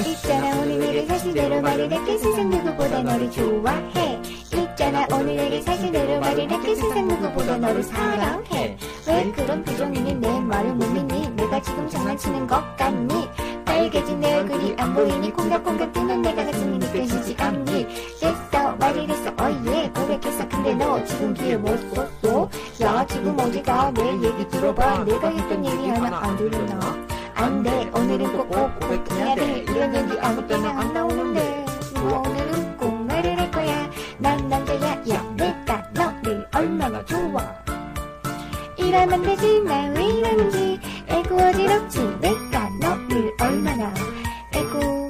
있잖아 오늘 내게 사실대로 말을 할게 세상 누구보다 너를 좋아해. 있잖아 오늘 내게 사실대로 말을 할게 세상 누구보다 너를 사랑해. 왜 그런 표정이니? 내 말을 못 믿니? 내가 지금 장난치는 것 같니? 빨개진 내 얼굴이 안 보이니? 콩닥콩닥 뛰는 내가 가슴이 느껴지지 않니? 됐어 말을 했어. 어예 고백했어. 근데 너 지금 귀에 못 썼어? 야 지금 어디가? 내 얘기 들어봐. 내가 했던 얘기 하나 안 들리나 안돼. 오늘은 꼭꼭 고백해야 돼. 이런 얘기 아무 때나 안 나오는데. 너 오늘은 꼭 말을 할 거야. 난 남자야. 야 내가 너를 얼마나 좋아. 이러면 되지 나 왜 이러는지. 에고 어지럽지. 내가 너를 얼마나. 에고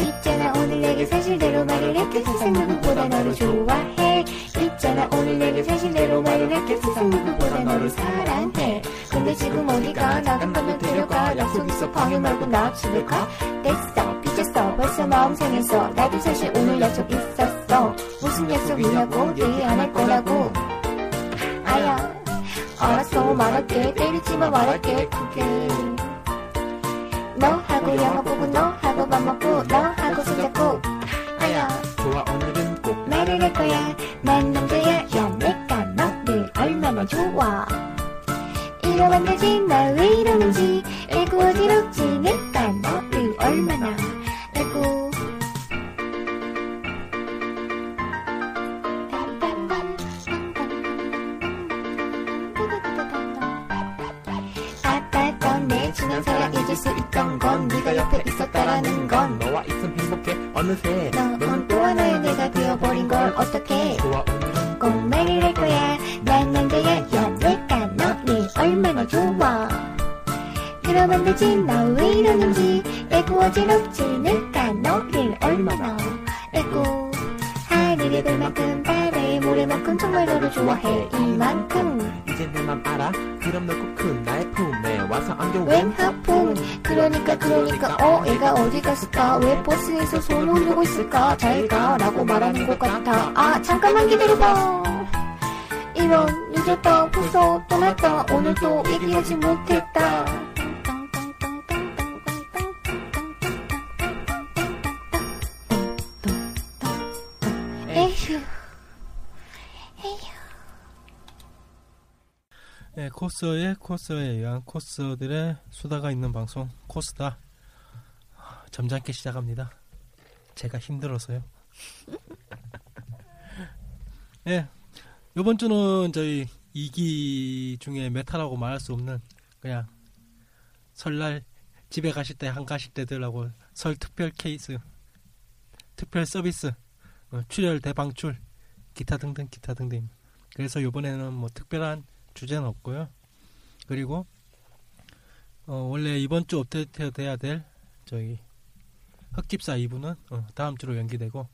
있잖아. 오늘 내게 사실대로 말을 할게 세상 누구보다 너를 좋아해 있잖아. 오늘 내게 사실대로 말을 할게. 세상 누구보다 너를 사랑해. 근데 지금 어디가? 나좀 가면 데려가. 약속 있어. 방해 말고 나 집에 가. 됐어 삐졌어 벌써 마음 상했어. 나도 사실 오늘 약속 있었어. 무슨 약속이냐고? 얘기 안 할 거라고. 아야. 알았어. 말할게. 때리지마. 말할게. 그게. 너하고 영화 보고 너하고 밥 먹고 너하고 손잡고. 아야. 좋아. 오늘은 할 거야. 난 남자야. 야 내가 너를 얼마나 좋아. 이러면 되지. 나 왜 이러는지. 에고 어지럽지. 내가 너를 얼마나 에고. 아팠던 내 지난 사랑 잊을 수 있던 건 네가 옆에 있었다라는 건. 너와 있음 행복해. 어느새 내가 걸 어떡해? 좋아. 오늘은 꼭 말을 할 거야. 난 남자야. 야 내가 너를 얼마나 좋아. 그러면 되지 나 왜 이러는지. 에고 어지럽지. 내가 너를 얼마나. 에고 하늘에 별 만큼 바다 에 모래만큼 정말 너를 좋아해. 이만큼. 이제 내맘 알아? 그럼 너 꼭 큰 나의 품에 와서 안겨 웬 하품? 그러니까 그러니까. 어 애가 어디 갔을까? 왜 버스에서 손 올리고 있을까? 잘가? 라고 말하는 것 같아. 아 잠깐만 기다려봐. 이런 늦었다 벌써 떠났다 오늘 또 얘기하지 못했다 네, 코스에 코스에 의한 코스들의 수다가 있는 방송 코스다 점잖게 시작합니다. 제가 힘들어서요. 네, 이번 주는 저희 2기 중에 메타라고 말할 수 없는 그냥 설날 집에 가실 때 한 가실 때들하고 설 특별 케이스, 특별 서비스, 어, 출혈 대방출, 기타 등등 기타 등등. 그래서 이번에는 뭐 특별한 주제는 없고요. 그리고 어, 원래 이번 주 업데이트 돼야 될 저희 흑집사 2부는 어, 다음 주로 연기되고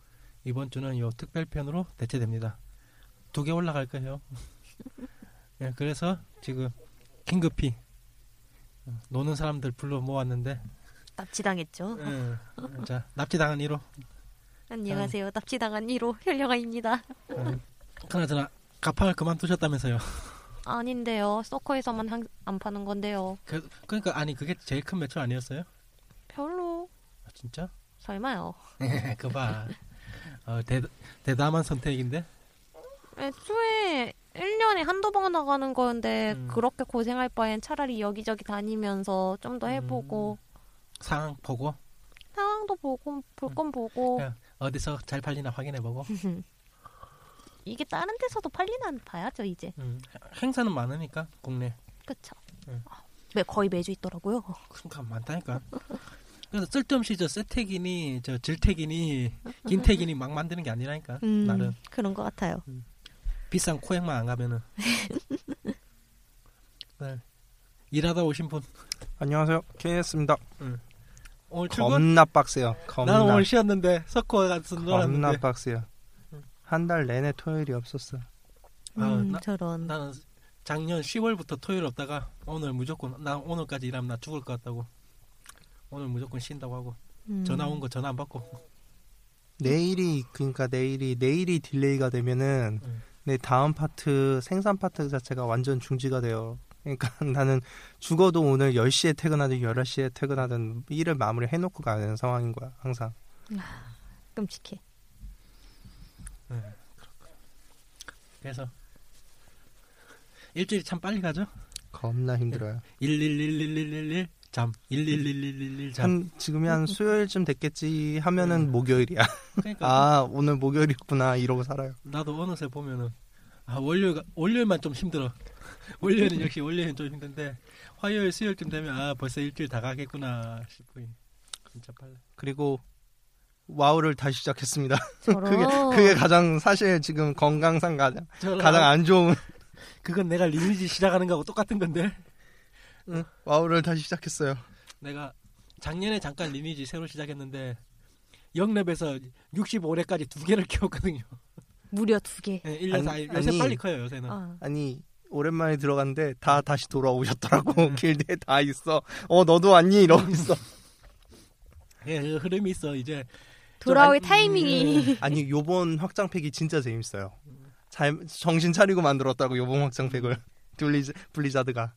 이번 주는 요 특별편으로 대체됩니다. 두 개 올라갈 거예요. 예, 그래서 지금 긴급히 어, 노는 사람들 불러 모았는데 납치당했죠. 예, 자 납치당한 1호 안녕하세요. 납치당한 1호 현려가입니다. 그나저나 가판을 그만두셨다면서요. 아닌데요. 서커에서만 한- 안 파는 건데요. 그, 그러니까 아니 그게 제일 큰 매출 아니었어요? 별로 아, 진짜? 설마요. 그봐 어, 대, 대담한 선택인데 애초에 1년에 한두 번 나가는 거였는데 음. 그렇게 고생할 바엔 차라리 여기저기 다니면서 좀 더 해보고 상황 보고 상황도 보고 볼 건 보고 그냥 어디서 잘 팔리나 확인해보고 이게 다른 데서도 팔리나 봐야죠 이제. 음, 행사는 많으니까 국내 그쵸. 음. 아, 매, 거의 매주 있더라고요. 그러니까 많다니까 그래서 쓸데없이 저 세택이니 저 질택이니 긴택이니 막 만드는 게 아니라니까 음, 나는 그런 것 같아요. 비싼 코엑만 안 가면은 네. 일하다 오신 분 안녕하세요. KS입니다. 오늘 출근? 겁나 빡세요. 겁나. 나는 오늘 쉬었는데 석호가 겁나 놀았는데 빡세요. 한 달 내내 토요일이 없었어. 아, 음, 나- 저런. 나는 작년 10월부터 토요일 없다가 오늘 무조건 나 오늘까지 일하면 나 죽을 것 같다고 오늘 무조건 쉰다고 하고 음. 전화 온 거 전화 안 받고 내일이 그러니까 내일이 내일이 delay가 되면은 음. 내 다음 파트 생산 파트 자체가 완전 중지가 돼요. 그러니까 나는 죽어도 오늘 10시에 퇴근하든 11시에 퇴근하든 일을 마무리 해놓고 가야 되는 상황인 거야 항상. 끔찍해. 그래서 일주일이 참 빨리 가죠 겁나 힘들어요. 1111111 잠 1111111 잠 한 지금이 한 수요일쯤 됐겠지 하면은 음. 목요일이야. 그러니까 아 오늘 목요일이구나 이러고 살아요. 나도 어느새 보면은 아 월요일 월요일만 좀 힘들어. 월요일은 역시 월요일은 좀 힘든데 화요일 수요일쯤 되면 아 벌써 일주일 다 가겠구나 싶고 진짜 빨라. 그리고 와우를 다시 시작했습니다. 그게 그게 가장 사실 지금 건강상 가장 저런 가장 안 좋은 그건 내가 리니지 시작하는 거하고 똑같은 건데 응, 와우를 다시 시작했어요. 내가 작년에 잠깐 리니지 새로 시작했는데 0렙에서 65렙까지 두 개를 키웠거든요. 무려 두 개. 네, 1년 아니, 4일. 요새 아니. 빨리 커요, 요새는. 아. 아니 오랜만에 들어갔는데 다 다시 돌아오셨더라고 음. 길드에 다 있어. 어 너도 왔니 이러고 있어. 예, 그 흐름이 있어. 이제 돌아올 좀 안- 타이밍이. 아니 요번 확장팩이 진짜 재밌어요. 잘 정신 차리고 만들었다고 요번 확장팩을 블리즈 블리자드가.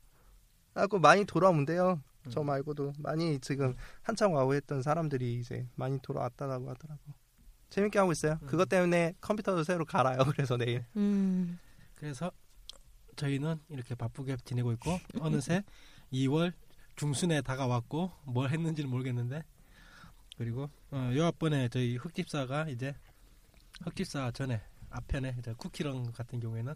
하고 많이 돌아오면 돼요. 저 음. 말고도 많이 지금 한창 와우 했던 사람들이 이제 많이 돌아왔다라고 하더라고. 재밌게 하고 있어요. 음. 그것 때문에 컴퓨터도 새로 갈아요. 그래서 내일. 음. 그래서 저희는 이렇게 바쁘게 지내고 있고 어느새 2월 중순에 다가왔고 뭘 했는지는 모르겠는데 그리고 어, 요 앞번에 저희 흑집사가 이제 흑집사 전에 앞편에 이제 쿠키런 같은 경우에는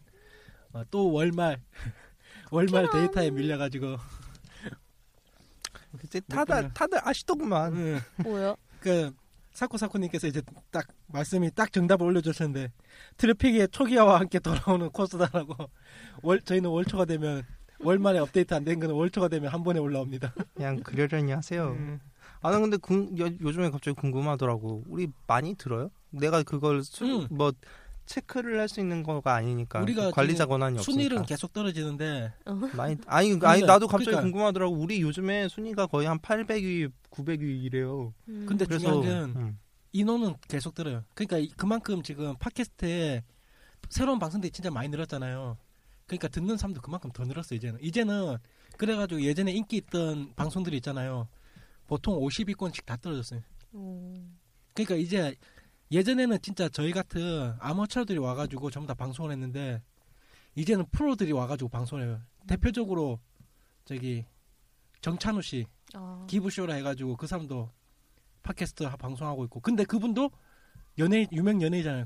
어, 또 월말 월말 데이터에 밀려가지고 이제 몇 다들 다들 아시더구만. 음, 뭐요? 그 사쿠사쿠님께서 이제 딱 말씀이 딱 정답을 올려주셨는데 트래픽의 초기화와 함께 돌아오는 코스다라고 월 저희는 월초가 되면 월말에 업데이트 안 된 거는 월초가 되면 한 번에 올라옵니다. 그냥 그러려니 하세요. 음. 아, 나 근데 궁- 요, 요즘에 갑자기 궁금하더라고. 우리 많이 들어요? 내가 그걸 수, 음. 뭐 체크를 할 수 있는 거가 아니니까 우리가 관리자 지금 권한이 순위는 없으니까. 계속 떨어지는데 많이 아니 아니 그러니까- 나도 갑자기 그러니까. 궁금하더라고. 우리 요즘에 순위가 거의 한 800위, 900위래요. 음. 근데 그래서 중요한 건 음. 인원은 계속 들어요. 그러니까 이- 그만큼 지금 팟캐스트에 새로운 방송들이 진짜 많이 늘었잖아요. 그러니까 듣는 사람도 그만큼 더 늘었어 이제는. 이제는 그래가지고 예전에 인기 있던 방송들이 있잖아요. 보통 50위권씩 다 떨어졌어요. 음. 그러니까 이제 예전에는 진짜 저희 같은 아마추어들이 와가지고 전부 다 방송을 했는데 이제는 프로들이 와가지고 방송을 해요. 대표적으로 저기 정찬우 씨 아. 기부쇼라 해가지고 그 사람도 팟캐스트 하- 방송하고 있고 근데 그분도 연예 유명 연예인이잖아요.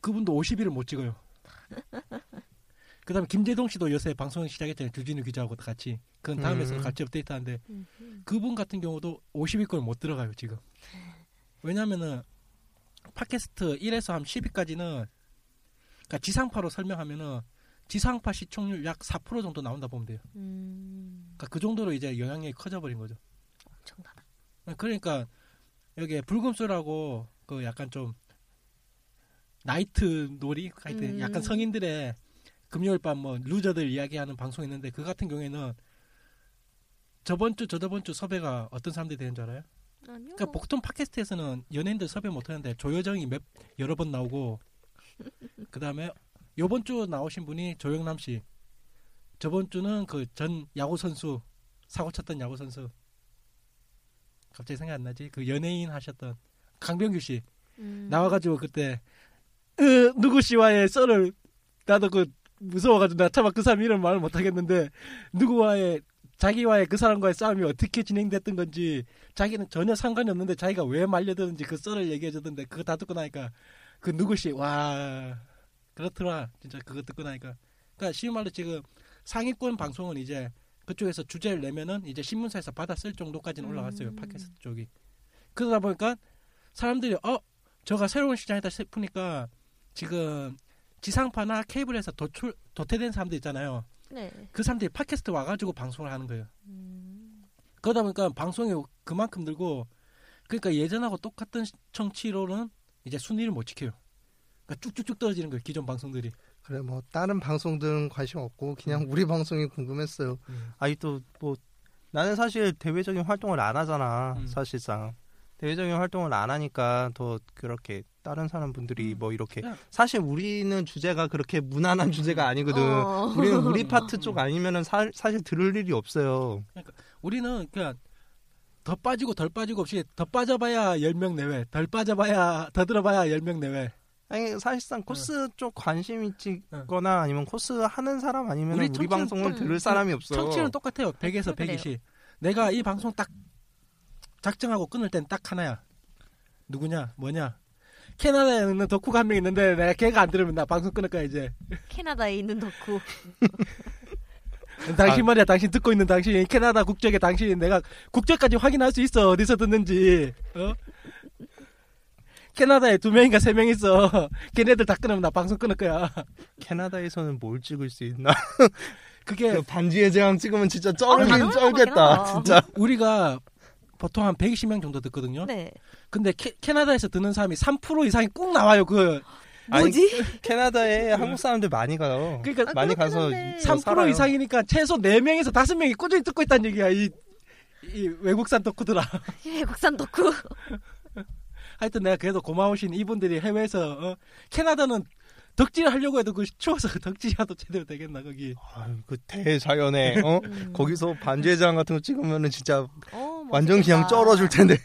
그분도 50일을 못 찍어요. 그다음에 김재동 씨도 요새 방송 시작했잖아요. 주진우 기자하고 같이. 그건 다음에서 음. 같이 업데이트하는데. 그분 같은 경우도 50위권 못 들어가요 지금. 왜냐면은 팟캐스트 1에서 한 10위까지는 그러니까 지상파로 설명하면은 지상파 시청률 약 4% 정도 나온다 보면 돼요. 음. 그러니까 그 정도로 이제 영향력이 커져 버린 거죠. 엄청나다. 그러니까 여기 불금쇼라고 그 약간 좀 나이트 놀이 하여튼 음. 약간 성인들의 금요일 밤 뭐 루저들 이야기하는 방송 있는데 그 같은 경우에는 저번 주 저저번 주 섭외가 어떤 사람들이 되는 줄 알아요? 아니요. 그러니까 보통 팟캐스트에서는 연예인들 섭외 못 하는데 조여정이 몇 여러 번 나오고 그다음에 요번 주 나오신 분이 조영남 씨. 저번 주는 그 전 야구 선수 사고 쳤던 야구 선수 갑자기 생각 안 나지? 그 연예인 하셨던 강병규 씨 음. 나와가지고 그때 으, 누구 씨와의 썰을 나도 그 무서워가지고 나 차마 그 사람 이름 말을 못하겠는데 누구와의 자기와의 그 사람과의 싸움이 어떻게 진행됐던 건지 자기는 전혀 상관이 없는데 자기가 왜 말려드는지 그 썰을 얘기해주던데 그거 다 듣고 나니까 그 누구 씨 와 그렇더라. 진짜 그거 듣고 나니까. 그러니까 쉬운 말로 지금 상위권 방송은 이제 그쪽에서 주제를 내면은 이제 신문사에서 받아 쓸 정도까지는 올라갔어요 음. 팟캐스트 쪽이. 그러다 보니까 사람들이 어 저가 새로운 시장이다 싶으니까 지금 지상파나 케이블에서 도출 도태된 사람들 있잖아요 네. 그 사람들이 팟캐스트 와가지고 방송을 하는 거예요 음. 그러다 보니까 방송이 그만큼 늘고 그러니까 예전하고 똑같은 청취로는 이제 순위를 못 지켜요. 그러니까 쭉쭉쭉 떨어지는 거예요. 기존 방송들이. 그래 뭐 다른 방송들은 관심 없고 그냥 우리 방송이 궁금했어요. 음. 아니 또뭐 나는 사실 대외적인 활동을 안 하잖아. 음. 사실상 대외적인 활동을 안 하니까 더 그렇게 다른 사람 분들이 음. 뭐 이렇게 그냥- 사실 우리는 주제가 그렇게 무난한 주제가 아니거든. 어. 우리는 우리 파트 쪽 아니면은 사, 사실 들을 일이 없어요. 우리는 그냥 더 빠지고 덜 빠지고 없이 더 빠져봐야 10명 내외, 덜 빠져봐야 더 들어봐야 10명 내외. 아니 사실상 코스 쪽 관심 응. 있거나 아니면 코스 하는 사람 아니면 우리 우리, 방송을 또- 들을 사람이 없어. 청취는 똑같아요. 100에서 그래요. 120. 내가 이 방송 딱 작정하고 끊을 땐 딱 하나야. 누구냐? 뭐냐? 캐나다에 있는 덕후가 한 명 있는데 내가 걔가 안 들으면 나 방송 끊을 거야 이제. 캐나다에 있는 덕후. 당신 아. 말이야. 당신 듣고 있는 당신 캐나다 국적의 당신 내가 국적까지 확인할 수 있어. 어디서 듣는지. 어? 캐나다에 두 명인가 세 명 있어. 걔네들 다 끊으면 나 방송 끊을 거야. 캐나다에서는 뭘 찍을 수 있나? 그게 그 반지의 제왕 찍으면 진짜 아, 쩔긴 쩔겠다. 진짜. 우리가 보통 한 120명 정도 듣거든요. 네. 근데 캐, 캐나다에서 듣는 사람이 3% 이상이 꼭 나와요. 그 아니, 뭐지? 캐나다에 한국 사람들 많이 가요. 그러니까 아, 많이 가서 한데. 저3% 살아요. 이상이니까 최소 4명에서 5명이 꾸준히 듣고 있다는 얘기야. 이, 이 외국산 덕후들아. 외국산 덕후. 하여튼 내가 그래도 고마우신 이분들이 해외에서 어, 캐나다는 덕질 하려고 해도 그 추워서 그 덕질이라도 제대로 되겠나 거기. 아유, 그 대자연에 어? 음. 거기서 반지의 제왕 같은 거 찍으면은 진짜 어, 완전 그냥. 쩔어줄 텐데.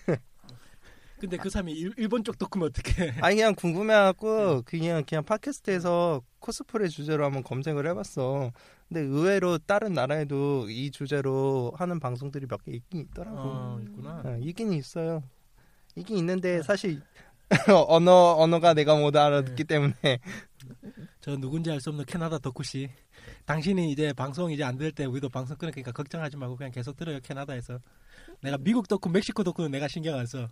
근데 그 사람이 일, 일본 쪽 덕후면 어떡해. 아니 그냥 궁금해갖고 그냥 그냥 팟캐스트에서 코스프레 주제로 한번 검색을 해봤어. 근데 의외로 다른 나라에도 이 주제로 하는 방송들이 몇 개 있긴 있더라고. 어, 있구나. 어, 있긴 있어요. 있긴 있는데 사실 언어 언어가 내가 못 알아듣기 때문에 저 누군지 알 수 없는 캐나다 덕후 씨. 당신이 이제 방송 이제 안 들을 때 우리도 방송 끊으니까 걱정하지 말고 그냥 계속 들어요 캐나다에서. 내가 미국 덕후, 멕시코 덕후는 내가 신경 안 써.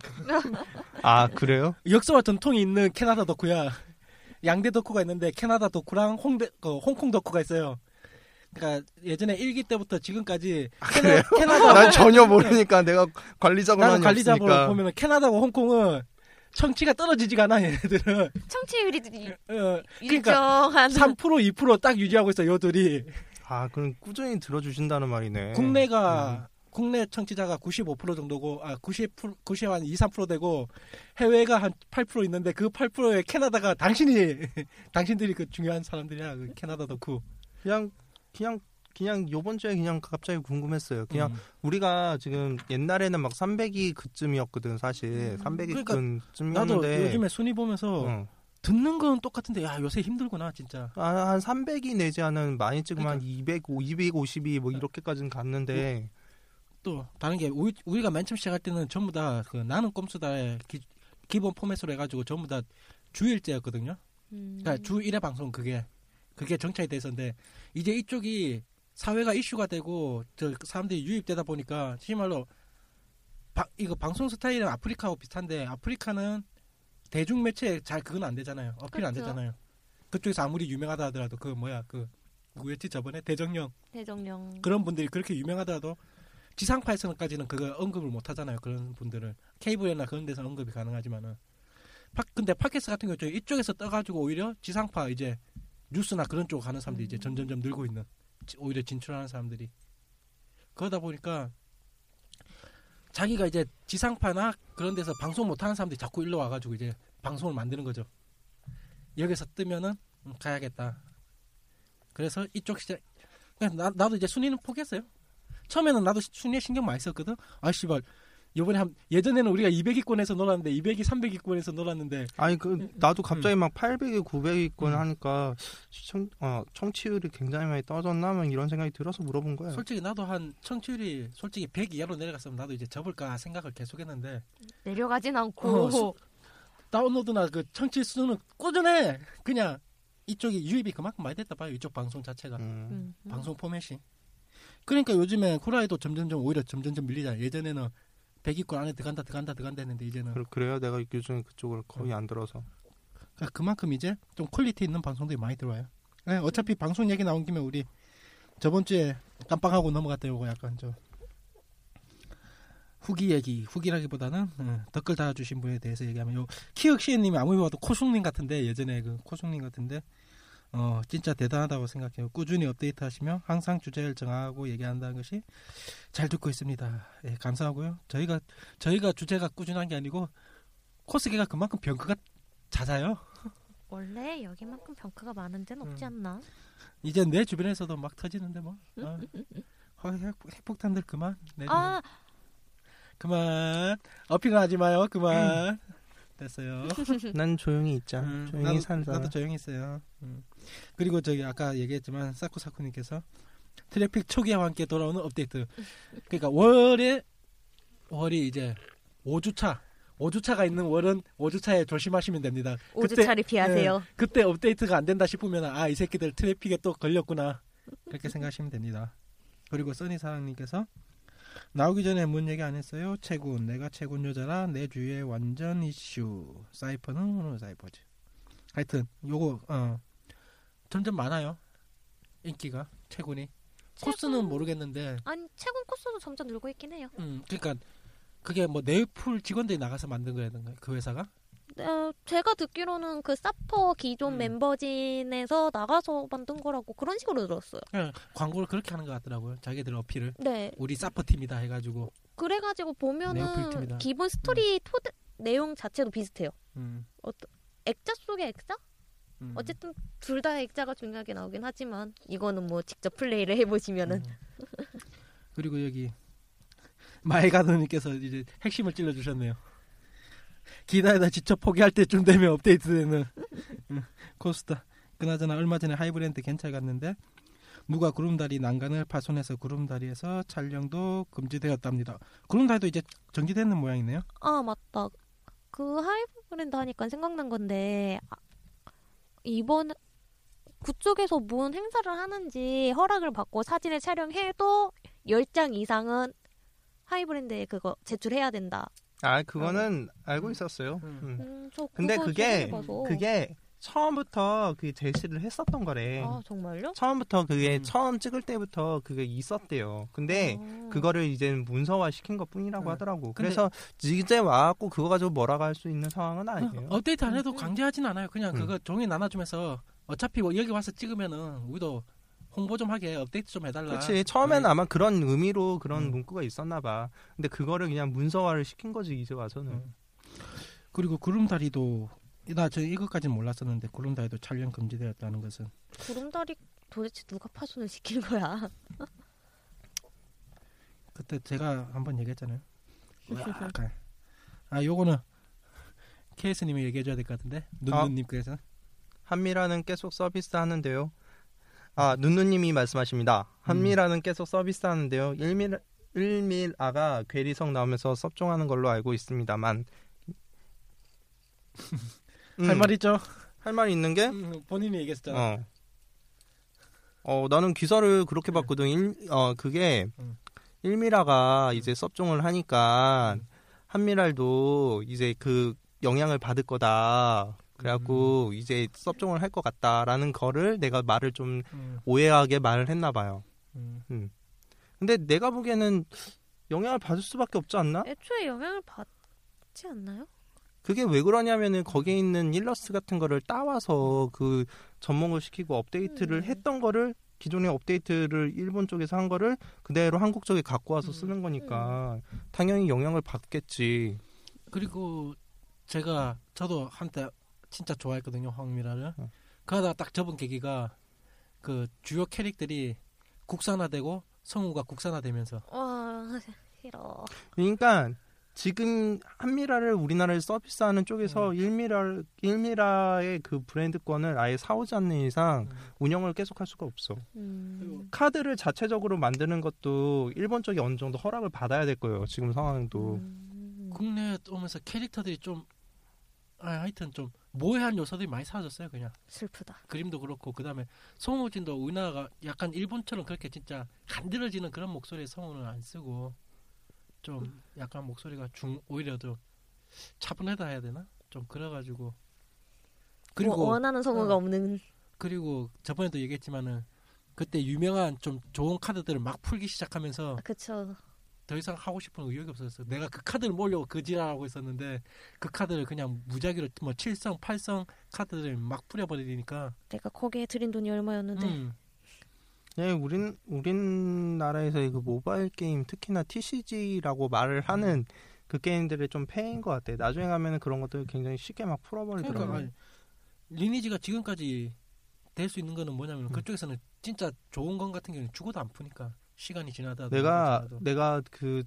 아 그래요? 역사와 전통이 있는 캐나다 덕후야. 양대 덕후가 있는데 캐나다 덕후랑 홍대, 그 홍콩 덕후가 있어요. 그러니까 예전에 일기 때부터 지금까지 캐나, 캐나다 난 전혀 모르니까 내가 관리자고만 나는 관리자로. 보면 캐나다와 홍콩은 청취가 떨어지지가 않아 얘네들은. 청취율이 어, 그러니까 일정한 3% 2%딱 유지하고 있어 요 둘이. 아 그럼 꾸준히 들어주신다는 말이네. 국내가 국내 청취자가 95% 정도고 아 90% 90한 2, 3% 되고 해외가 한 8% 있는데 그 8%에 캐나다가 당신이 당신들이 그 중요한 사람들이야 그 캐나다 덕후. 그냥 그냥 그냥 요번 주에 그냥 갑자기 궁금했어요. 그냥 음. 우리가 지금 옛날에는 막 300이 그쯤이었거든 사실. 300이 그러니까 나도 그쯤이었는데 요즘에 순위 보면서 어. 듣는 건 똑같은데 야 요새 힘들구나 진짜. 아, 한 300이 내지 않은 많이 찍으면 한 그러니까. 200, 250이 뭐 이렇게까지는 갔는데 또 다른 게 우리, 우리가 맨 처음 시작할 때는 전부 다 그 나는 꼼수다의 기, 기본 포맷으로 해가지고 전부 다 주일제였거든요. 음. 그러니까 주 1회 방송 그게 그게 정착이 돼서인데 이제 이쪽이 사회가 이슈가 되고 저 사람들이 유입되다 보니까 정말로 바, 이거 방송 스타일은 아프리카하고 비슷한데 아프리카는 대중 매체에 잘 그건 안 되잖아요. 어필 안 그렇죠. 되잖아요. 그쪽에서 아무리 유명하다 하더라도 그 뭐야 그 누구였지 저번에 대정령 대정령. 그런 분들이 그렇게 유명하더라도 지상파에서는까지는 그거 언급을 못 하잖아요. 그런 분들을 케이블이나 그런 데서 언급이 가능하지만은 파, 근데 팟캐스트 같은 경우 이쪽에서 떠가지고 오히려 지상파 이제 뉴스나 그런 쪽 가는 사람들이 이제 음. 점점점 늘고 있는 지- 오히려 진출하는 사람들이 그러다 보니까 자기가 이제 지상파나 그런 데서 방송 못하는 사람들이 자꾸 일로 와가지고 이제 방송을 만드는 거죠. 여기서 뜨면은 음, 가야겠다. 그래서 이쪽. 그냥 나, 나도 이제 순위는 포기했어요. 처음에는 나도 순위에 신경 많이 썼거든. 아 씨발 요번에 한 예전에는 우리가 200위권에서 놀았는데 200위 300위권에서 놀았는데 아니 그 나도 갑자기 막 800이 900위권 음. 하니까 시청 어, 청취율이 굉장히 많이 떨어졌나 뭐 이런 생각이 들어서 물어본 거예요. 솔직히 나도 한 청취율이 솔직히 100 이하로 내려갔으면 나도 이제 접을까 생각을 계속했는데 내려가진 않고 어, 수- 다운로드나 그 청취 수는 꾸준해. 그냥 이쪽이 유입이 그만큼 많이 됐다 봐요. 이쪽 방송 자체가 음. 음, 음. 방송 포맷이. 그러니까 요즘에 후라이도 점점점 오히려 점점점 밀리잖아. 예전에는 100위권 안에 들어간다 들어간다 들어간다 했는데 이제는 그- 그래요? 내가 요즘 그쪽을 거의 안 들어서. 그러니까 그만큼 이제 좀 quality 있는 방송들이 많이 들어와요. 네, 어차피 방송 얘기 나온 김에 우리 저번 주에 깜빡하고 넘어갔다 요거 약간 좀 후기 얘기 후기라기보다는 어, 댓글 달아주신 분에 대해서 얘기하면 요 키읔시애님이 아무리 봐도 코숙님 같은데 예전에 그 코숙님 같은데 어 진짜 대단하다고 생각해요. 꾸준히 업데이트 하시며 항상 주제를 정하고 얘기한다는 것이 잘 듣고 있습니다. 예, 감사하고요. 저희가 저희가 주제가 꾸준한 게 아니고 코스계가 그만큼 병크가 잦아요. 원래 여기만큼 병크가 많은 데는 없지 음. 않나? 이제 내 주변에서도 막 터지는데 뭐 어. 어, 핵, 핵폭탄들 그만 내주면. 아, 그만 어필은 하지 마요 그만 됐어요 난 조용히 있자. 음, 조용히 나도, 산다. 나도 조용히 있어요 음. 그리고 저기 아까 얘기했지만 사쿠사쿠님께서 트래픽 초기와 함께 돌아오는 업데이트 그러니까 월에 월이 이제 5주차 5주차가 있는 월은 5주차에 조심하시면 됩니다 그때- 5주차를 피하세요. 그때 업데이트가 안 된다 싶으면 아 이 새끼들 트래픽에 또 걸렸구나 그렇게 생각하시면 됩니다. 그리고 써니사랑님께서 나오기 전에 뭔 얘기 안 했어요? 채군 내가 채군 여자라 내 주위에 완전 이슈 사이퍼는 어느 사이퍼지 하여튼 요거 어 점점 많아요 인기가 채군이 코스는 채군- 모르겠는데 아니 채군 코스도 점점 늘고 있긴 해요. 음 그러니까 그게 뭐 네이플 직원들이 나가서 만든 거라든가 그 회사가 어, 제가 듣기로는 그 사퍼 기존 음. 멤버진에서 나가서 만든 거라고 그런 식으로 들었어요. 그냥 광고를 그렇게 하는 것 같더라고요 자기들 어필을 네, 우리 사퍼 팀이다 해가지고 그래가지고. 보면은 기본 스토리 토대 내용 자체도 비슷해요. 음, 액자 속의 액자? 음. 어쨌든 둘 다 액자가 중요하게 나오긴 하지만 이거는 뭐 직접 플레이를 해보시면은 음. 그리고 여기 마이가드님께서 이제 핵심을 찔러주셨네요. 기다리다 지쳐 포기할 때쯤 되면 업데이트되는 음, 코스타. 그나저나 얼마 전에 하이브랜드 괜찮 갔는데 누가 구름다리 난간을 파손해서 구름다리에서 촬영도 금지되었답니다. 구름다리도 이제 정지되는 모양이네요. 아 맞다 그 하이브랜드 하니까 생각난 건데 아, 이번 그쪽에서 뭔 행사를 하는지 허락을 받고 사진을 촬영해도 10장 이상은 하이브랜드에 그거 제출해야 된다. 아 그거는 알고 있었어요. 음. 음. 음, 저 근데 그게. 그게 처음부터 그 제시를 했었던 거래. 아 정말요? 처음부터 그게 음. 처음 찍을 때부터 그게 있었대요. 근데 어. 그거를 이제 문서화 시킨 것 뿐이라고 음. 하더라고. 근데- 그래서 이제 와갖고 그거 가지고 뭐라고 할 수 있는 상황은 아니에요. 어, 업데이트 안 해도 음. 강제하진 않아요. 그냥 음. 그거 종이 나눠주면서 어차피 뭐 여기 와서 찍으면은 우리도 홍보 좀 하게 업데이트 좀 해달라. 그렇지. 처음에는 아니, 아마 그런 의미로 그런 음. 문구가 있었나 봐. 근데 그거를 그냥 문서화를 시킨 거지 이제 와서는. 음. 그리고 구름다리도 나저 이것까지는 몰랐었는데 구름다리도 촬영 금지되었다는 것은 구름다리 도대체 누가 파손을 시킨 거야? 그때 제가 한번 얘기했잖아요. 약간 아 요거는 케이스님이 얘기해줘야 될 것 같은데 눈눈님께서 한미라는 계속 서비스 하는데요. 아, 눈누님이 말씀하십니다. 한미라는 계속 서비스 하는데요. 일밀, 일밀아가 괴리성 나오면서 섭종하는 걸로 알고 있습니다만. 음, 할말 있죠? 할 말이 있는 게, 음, 본인이 얘기했잖아. 어. 어, 나는 기사를 그렇게 봤거든. 일, 어, 그게, 음. 일미라가 이제 섭종을 하니까, 음. 한미랄도 이제 그 영향을 받을 거다. 그래갖고, 이제 섭종을 할 것 같다라는 거를 내가 말을 좀 음, 오해하게 말을 했나 봐요. 음. 근데 내가 보기에는 영향을 받을 수밖에 없지 않나? 애초에 영향을 받지 않나요? 그게 왜 그러냐면은 거기에 있는 일러스트 같은 거를 따와서 그 접목을 시키고 업데이트를 음. 했던 거를 기존의 업데이트를 일본 쪽에서 한 거를 그대로 한국 쪽에 갖고 와서 음. 쓰는 거니까 당연히 영향을 받겠지. 그리고 제가 저도 한때 진짜 좋아했거든요 황미라를. 어. 그러다 딱 접은 계기가 그 주요 캐릭들이 국산화되고 성우가 국산화되면서 와 싫어. 그러니까 지금 한미라를 우리나라에 서비스하는 쪽에서 음. 일미라 일미라의 그 브랜드권을 아예 사오지 않는 이상 음. 운영을 계속할 수가 없어. 음. 카드를 자체적으로 만드는 것도 일본 쪽이 어느 정도 허락을 받아야 될 거예요. 지금 상황도. 음. 국내에 오면서 캐릭터들이 좀 아, 하여튼 좀 모해한 요소들이 많이 사라졌어요 그냥 슬프다. 그림도 그렇고 그 다음에 성우진도 우리나라가 약간 일본처럼 그렇게 진짜 간드러지는 그런 목소리의 성우는 안 쓰고 좀 약간 목소리가 중 오히려 좀 차분하다 해야 되나 좀 그래가지고 그리고 뭐 원하는 성우가 어. 없는. 그리고 저번에도 얘기했지만은 그때 유명한 좀 좋은 카드들을 막 풀기 시작하면서 아, 그쵸. 더 이상 하고 싶은 의욕이 없었어. 내가 그 카드를 모으려고 그지랄하고 있었는데 그 카드를 그냥 무작위로 뭐 7성, 8성 카드를 막 뿌려버리니까 내가 거기에 들인 돈이 얼마였는데 음, 예, 우린 우리나라에서 이거 모바일 게임 특히나 TCG라고 말을 하는 그 게임들이 좀 폐인 것 같아. 나중에 가면은 그런 것들 굉장히 쉽게 막 풀어버리더라고. 그러니까 아니, 리니지가 지금까지 될 수 있는 거는 뭐냐면 음. 그쪽에서는 진짜 좋은 건 같은 경우는 죽어도 안 푸니까 시간이 지나다 내가 지나도. 내가 그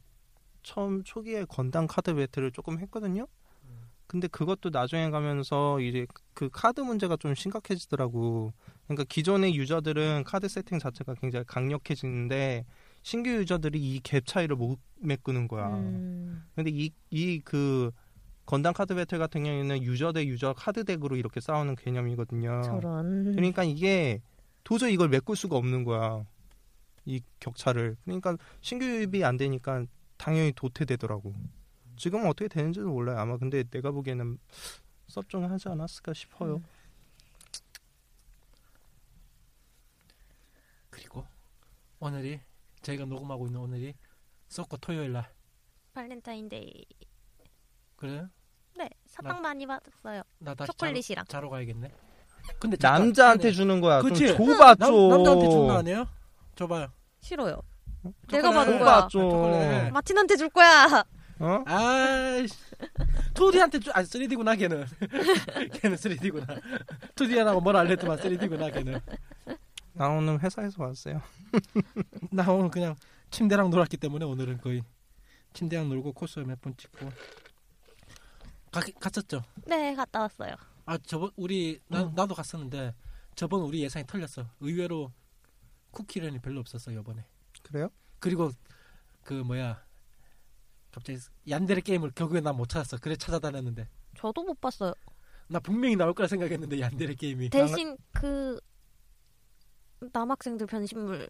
처음 초기에 건담 카드 배틀을 조금 했거든요. 음. 근데 그것도 나중에 가면서 이제 그 카드 문제가 좀 심각해지더라고. 그러니까 기존의 유저들은 카드 세팅 자체가 굉장히 강력해지는데 신규 유저들이 이 갭 차이를 못 메꾸는 거야. 음, 근데 이 이 그 건담 카드 배틀 같은 경우에는 유저 대 유저 카드 덱으로 이렇게 싸우는 개념이거든요. 저런 그러니까 이게 도저히 이걸 메꿀 수가 없는 거야. 이 격차를. 그러니까 신규 유입이 안 되니까 당연히 도태되더라고. 지금은 어떻게 되는지도 몰라요. 아마 근데 내가 보기에는 섭종하지 않았을까 싶어요. 음. 그리고 오늘이 저희가 녹음하고 있는 오늘이 썩고 토요일 날 발렌타인데이 그래요? 네 사탕 많이 받았어요 나 다시 초콜릿이랑 자러, 자러 가야겠네. 근데 잠깐, 남자한테 아니, 주는 거야. 그치? 좀 줘봐 남, 좀. 남자한테 준 거 아니에요? 줘봐요. 싫어요 초콜릿. 내가 받은 줘봐 거야. 좀. 초콜릿. 마틴한테 줄 거야 어? 아이씨. 투디한테 주, 아 3D구나 걔는. 걔는 3D구나. 투디라고 뭘 알랬더만 3D구나 걔는. 나 오늘 회사에서 왔어요. 나 오늘 그냥 침대랑 놀았기 때문에 오늘은 거의 침대랑 놀고 코스 몇 번 찍고 가, 갔었죠. 네 갔다 왔어요 아 저번 우리 나, 음. 나도 갔었는데 저번 우리 예상이 틀렸어. 의외로 쿠키런이 별로 없었어 이번에. 그래요? 그리고 그 뭐야 갑자기 얀데레 게임을 결국에 난 못 찾았어. 그래 찾아다녔는데 저도 못 봤어요 나 분명히 나올 거라 생각했는데 얀데레 게임이. 대신 그 남학생들 변신물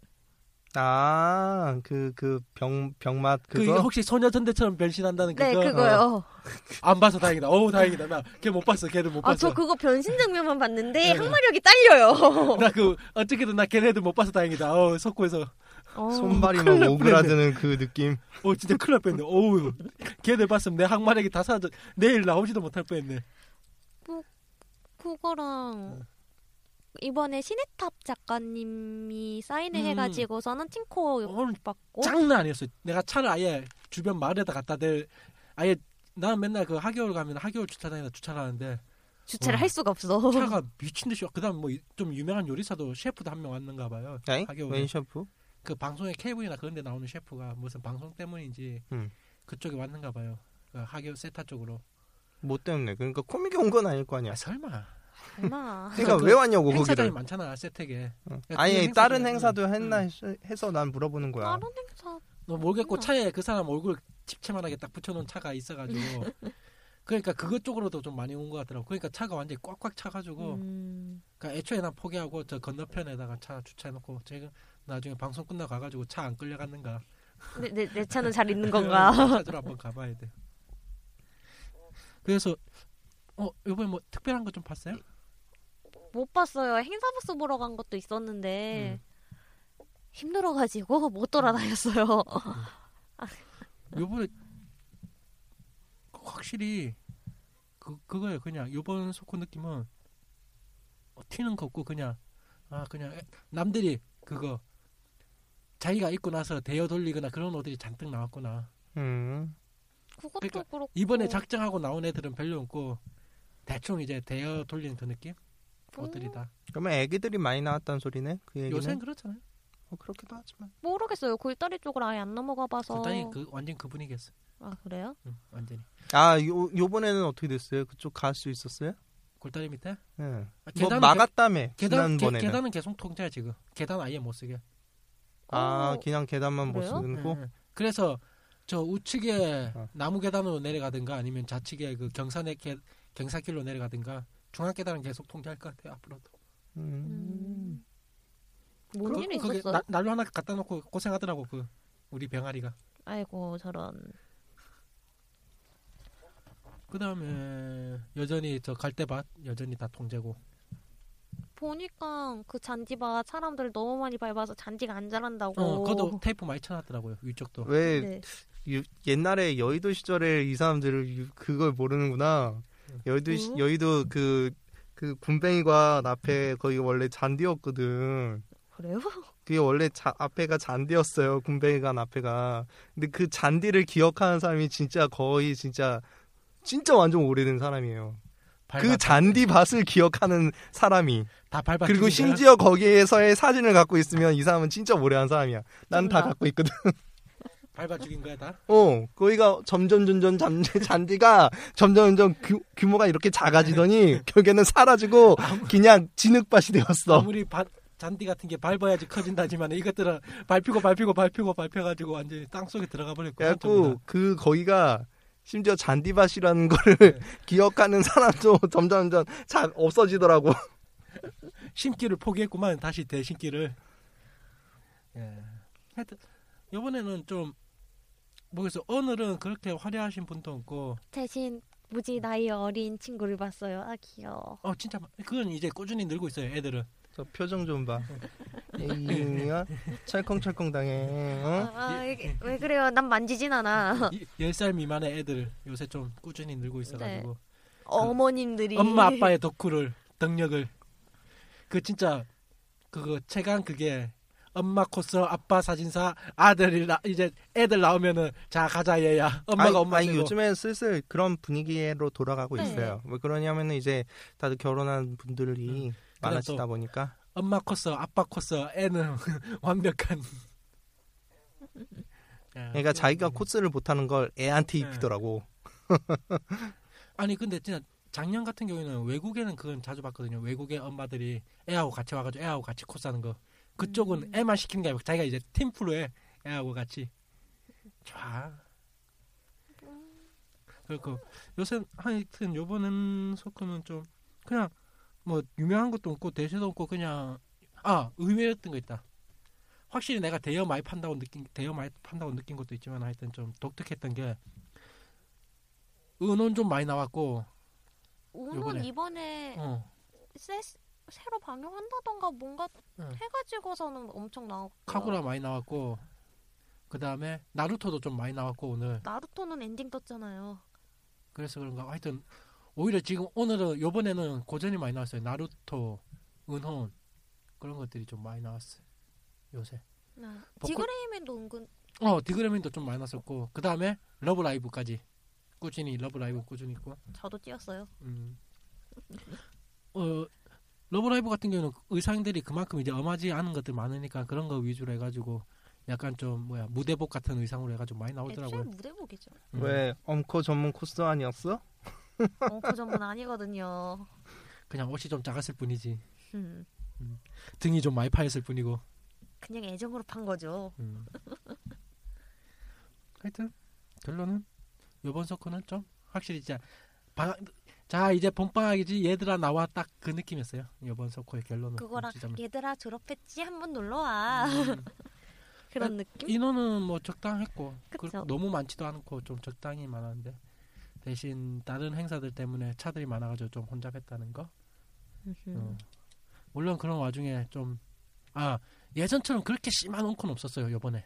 아, 그, 그, 병, 병맛 그 그거? 혹시 소녀전대처럼 변신한다는 그거? 네 그거요 안 봐서 다행이다. 어우 다행이다. 나 걔 못 봤어. 걔들 못아 봤어. 저 그거 변신 장면만 봤는데 네. 항마력이 딸려요 나 그 어떻게든 나 걔네들 못 봐서 다행이다. 어 석고에서 어, 손발이 막날 오그라드는 그 느낌. 어 진짜 큰일 날 뻔했네. 어우 걔들 봤으면 내 항마력이 다 사라져. 내일 나오지도 못할 뻔했네. 그거랑 이번에 신해탑 작가님이 사인을 음. 해가지고서는 팅코 오늘 받고 장난 아니었어. 내가 차를 아예 주변 마을에다 갖다 댈 아예 나 맨날 그 하겨울 가면 하겨울 주차장에다 주차를 하는데 주차를 와. 할 수가 없어. 차가 미친 듯이 와. 그다음 뭐 좀 유명한 요리사도 셰프도 한 명 왔는가 봐요. 웬 셰프? 그 방송에 케이블이나 그런 데 나오는 셰프가 무슨 방송 때문인지 음. 그쪽에 왔는가 봐요. 그 하겨 세타 쪽으로. 뭐 때문에? 그러니까 코믹이 온 건 아닐 거 아니야. 아 설마. 그러니까 그왜 왔냐고 행사장이 거기를. 많잖아 세택에. 어. 그 아니 다른 행사도. 했나 응. 해서- 난 물어보는 거야. 다른 행사 너 모르겠고 음. 차에 그 사람 얼굴 집채만하게 딱 붙여놓은 차가 있어가지고. 그러니까 그것 쪽으로도 좀 많이 온 것 같더라고. 그러니까 차가 완전히 꽉꽉 차가지고. 음, 그러니까 애초에 난 포기하고 저 건너편에다가 차 주차해놓고 제가 나중에 방송 끝나고 가가지고 차 안 끌려갔는가. 내, 내, 내 차는 잘 있는 건가? 찾으러 한번 가봐야 돼. 그래서 어 이번에 뭐 특별한 거 좀 봤어요? 못 봤어요. 행사부스 보러 간 것도 있었는데 음. 힘들어가지고 못 돌아다녔어요. 요번에 확실히 그 그거예요. 그냥 요번 소코 느낌은 어, 튀는 거 없고 그냥 아 그냥 에- 남들이 그거 자기가 입고 나서 대여 돌리거나 그런 옷들이 잔뜩 나왔구나. 음. 그것도 그러니까 그렇고 이번에 작정하고 나온 애들은 별로 없고 대충 이제 대여 돌리는 그 느낌 옷들이 다. 그러면 애기들이 많이 나왔다는 소리네. 그 얘기는. 요새는 그렇잖아요. 뭐 그렇기도 하지만. 모르겠어요. 골다리 쪽을 아예 안 넘어가 봐서. 일단이 그 완전 그 분위기였어. 아 그래요? 응, 완전히 아, 요 요번에는 어떻게 됐어요? 그쪽 갈 수 있었어요? 골다리 밑에. 예. 아, 뭐 막았다며. 계, 계단 계, 지난번에는. 계단은 계속 통제야 지금. 계단 아예 못 쓰게. 아, 어, 그냥 계단만 못 그래요? 쓰고. 예, 예. 그래서 저 우측에 어. 나무 계단으로 내려가든가 아니면 좌측에 그 경산의 계, 경사길로 내려가든가 중앙 계단은 계속 통제할 것 같아요 앞으로도. 음. 뭔 일이 거기 있었어요? 나- 난로 하나 갖다 놓고 고생하더라고 그 우리 병아리가. 아이고 저런. 그 다음에 여전히 저 갈대밭 여전히 다 통제고. 보니까 그 잔디밭 사람들 너무 많이 밟아서 잔디가 안 자란다고. 어, 그것도 테이프 많이 쳐놨더라고요. 위쪽도. 왜 네. 유- 옛날에 여의도 시절에 이 사람들을 유- 그걸 모르는구나. 여의도 시- 뭐? 여의도 그 그 군뱅이관 앞에 거기가 원래 잔디였거든. 그래요? 그게 원래 자, 앞에가 잔디였어요. 군뱅이관 앞에가. 근데 그 잔디를 기억하는 사람이 진짜 거의 진짜 진짜 완전 오래된 사람이에요. 그 잔디밭을 기억하는 사람이. 그리고? 심지어 거기에서의 사진을 갖고 있으면 이 사람은 진짜 오래 한 사람이야. 난 다. 갖고 있거든. 밟아 죽인 거야 다. 어, 거기가 점점 점점 잔, 잔디가 점점 점점 규, 규모가 이렇게 작아지더니 결국에는 사라지고 그냥 진흙밭이 되었어. 아무리 바- 잔디 같은 게 밟아야지 커진다지만 이것들은 밟히고 밟히고 밟히고 밟혀가지고 완전히 땅 속에 들어가 버렸고. 그래갖고 그 거기가 심지어 잔디밭이라는 거를 네. 기억하는 사람도 점점 점점 잘 없어지더라고. 심기를 포기했구만 다시 대심기를. 예. 하여튼 이번에는 좀 모르겠어. 오늘은 그렇게 화려하신 분도 없고, 대신 무지 나이 어린 친구를 봤어요. 아 귀여워. 어 진짜 마- 그건 이제 꾸준히 늘고 있어요. 애들은. 저 표정 좀 봐. 이가 찰컹찰컹 당해. 어? 아, 이게 왜 그래요? 난 만지진 않아. 이- 10살 미만의 애들 요새 좀 꾸준히 늘고 있어가지고 어머님들이 엄마 아빠의 덕후를 덕력을 그 진짜 그거 최강 그게 엄마 코스 아빠 사진사 아들이 나, 이제 애들 나오면은 자 가자 얘야 엄마가 아니, 엄마 아니 되고 요즘엔 슬슬 그런 분위기로 돌아가고 네. 있어요. 왜 그러냐면은 이제 다들 결혼한 분들이 응. 많아지다 또- 보니까 엄마 코스 아빠 코스 애는 완벽한 야, 그러니까 자기가 음. 코스를 못하는 걸 애한테 네. 입히더라고. 아니 근데 진짜 작년 같은 경우에는 외국에는 그건 자주 봤거든요. 외국의 엄마들이 애하고 같이 와가지고 애하고 같이 코스하는 거. 그쪽은 음. 애만 시키는 게 아니고 자기가 이제 팀플로 해 애하고 같이. 좋아. 그리고 요새 하여튼 요번은 소크는 좀 그냥 뭐 유명한 것도 없고 대세도 없고 그냥 아 의외였던 거 있다. 확실히 내가 대여 많이 판다고 느낀 대여 많이 판다고 느낀 것도 있지만 하여튼 좀 독특했던 게 은혼 좀 많이 나왔고 요번에. 이번에 어. 새, 새로 방영한다던가 뭔가 응. 해가지고서는 엄청 나왔고 카구라 많이 나왔고 그 다음에 나루토도 좀 많이 나왔고 오늘 나루토는 엔딩 떴잖아요. 그래서 그런가 하여튼 오히려 지금 오늘은 요번에는 고전이 많이 나왔어요 나루토 은혼 그런 것들이 좀 많이 나왔어요 요새 아, 디그레이맨도 은근 어 디그레이맨도 좀 많이 나왔었고 그 다음에 러브라이브까지 꾸준히 러브라이브 꾸준히 있고 저도 뛰었어요. 음. 어 러브라이브 같은 경우는 의상들이 그만큼 이제 엄하지 않은 것들 많으니까 그런 거 위주로 해가지고 약간 좀 뭐야 무대복 같은 의상으로 해가지고 많이 나오더라고요 무대복이죠. 음. 왜 엄코 전문 코스 아니었어? 어, 그 전문 아니거든요. 그냥 옷이 좀 작았을 뿐이지 음, 등이 좀 많이 파였을 뿐이고 그냥 애정으로 판 거죠. 음. 하여튼 결론은 요번 서커는 좀 확실히 진짜 방, 자 이제 봄방학이지 얘들아 나와 딱 그 느낌이었어요 요번 서커의 결론은 그거랑 진짜면. 얘들아 졸업했지 한번 놀러 와 음. 그런 느낌. 인원은 뭐 적당했고 그. 너무 많지도 않고 좀 적당히 많았는데 대신 다른 행사들 때문에 차들이 많아가지고 좀 혼잡했다는 거 음. 어. 물론 그런 와중에 좀 아 예전처럼 그렇게 심한 엄코는 없었어요 요번에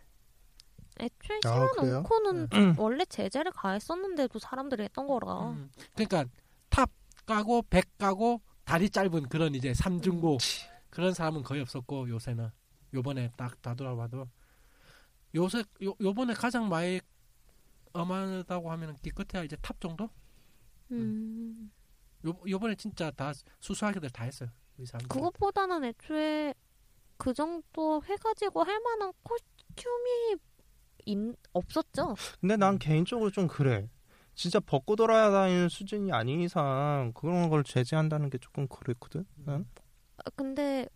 애초에 아, 심한 그래요? 엄코는 원래 제재를 가했었는데도 사람들이 했던 거라. 음, 그러니까 탑 까고 배 까고 다리 짧은 그런 이제 삼중고 그런 사람은 거의 없었고 요새는 요번에 딱 다 돌아봐도 요새 요 요번에 가장 많이 엄하다고 하면은 기껏해야 이제 탑 정도? 음. 요 요번에 진짜 다 수수하게들 다 했어요. 의상. 그것보다는 애초에 그 정도 해가지고 할 만한 코스튬이 인, 없었죠. 근데 난 개인적으로 좀 그래. 진짜 벗고 돌아다니는 수준이 아닌 이상 그런 걸 제재한다는 게 조금 그랬거든. 난. 아, 근데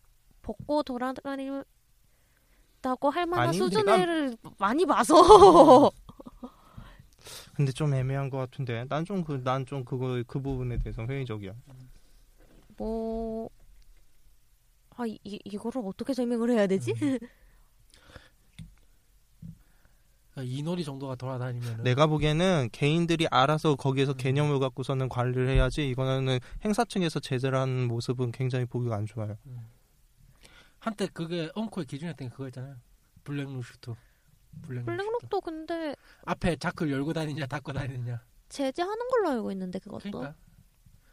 벗고 돌아다니다고 할 만한 아니, 수준을 많이 봐서 근데 좀 애매한 것 같은데. 난 좀 그 난 좀 그거 그 부분에 대해서 회의적이야. 뭐. 아, 이, 이- 이거를 어떻게 설명을 해야 되지? 음. 이놀이 정도가 돌아다니면 내가 보기에는 개인들이 알아서 거기에서 음. 개념을 갖고서는 관리를 해야지 이거는 행사 측에서 제재를 하는 모습은 굉장히 보기가 안 좋아요. 한때 그게 엉코의 기준이었던 게 그거였잖아요. 블랙루슈트. 블랙록도 근데 앞에 자크를 열고 다니냐 닫고 다니냐. 제재하는 걸로 알고 있는데 그것도. 그러니까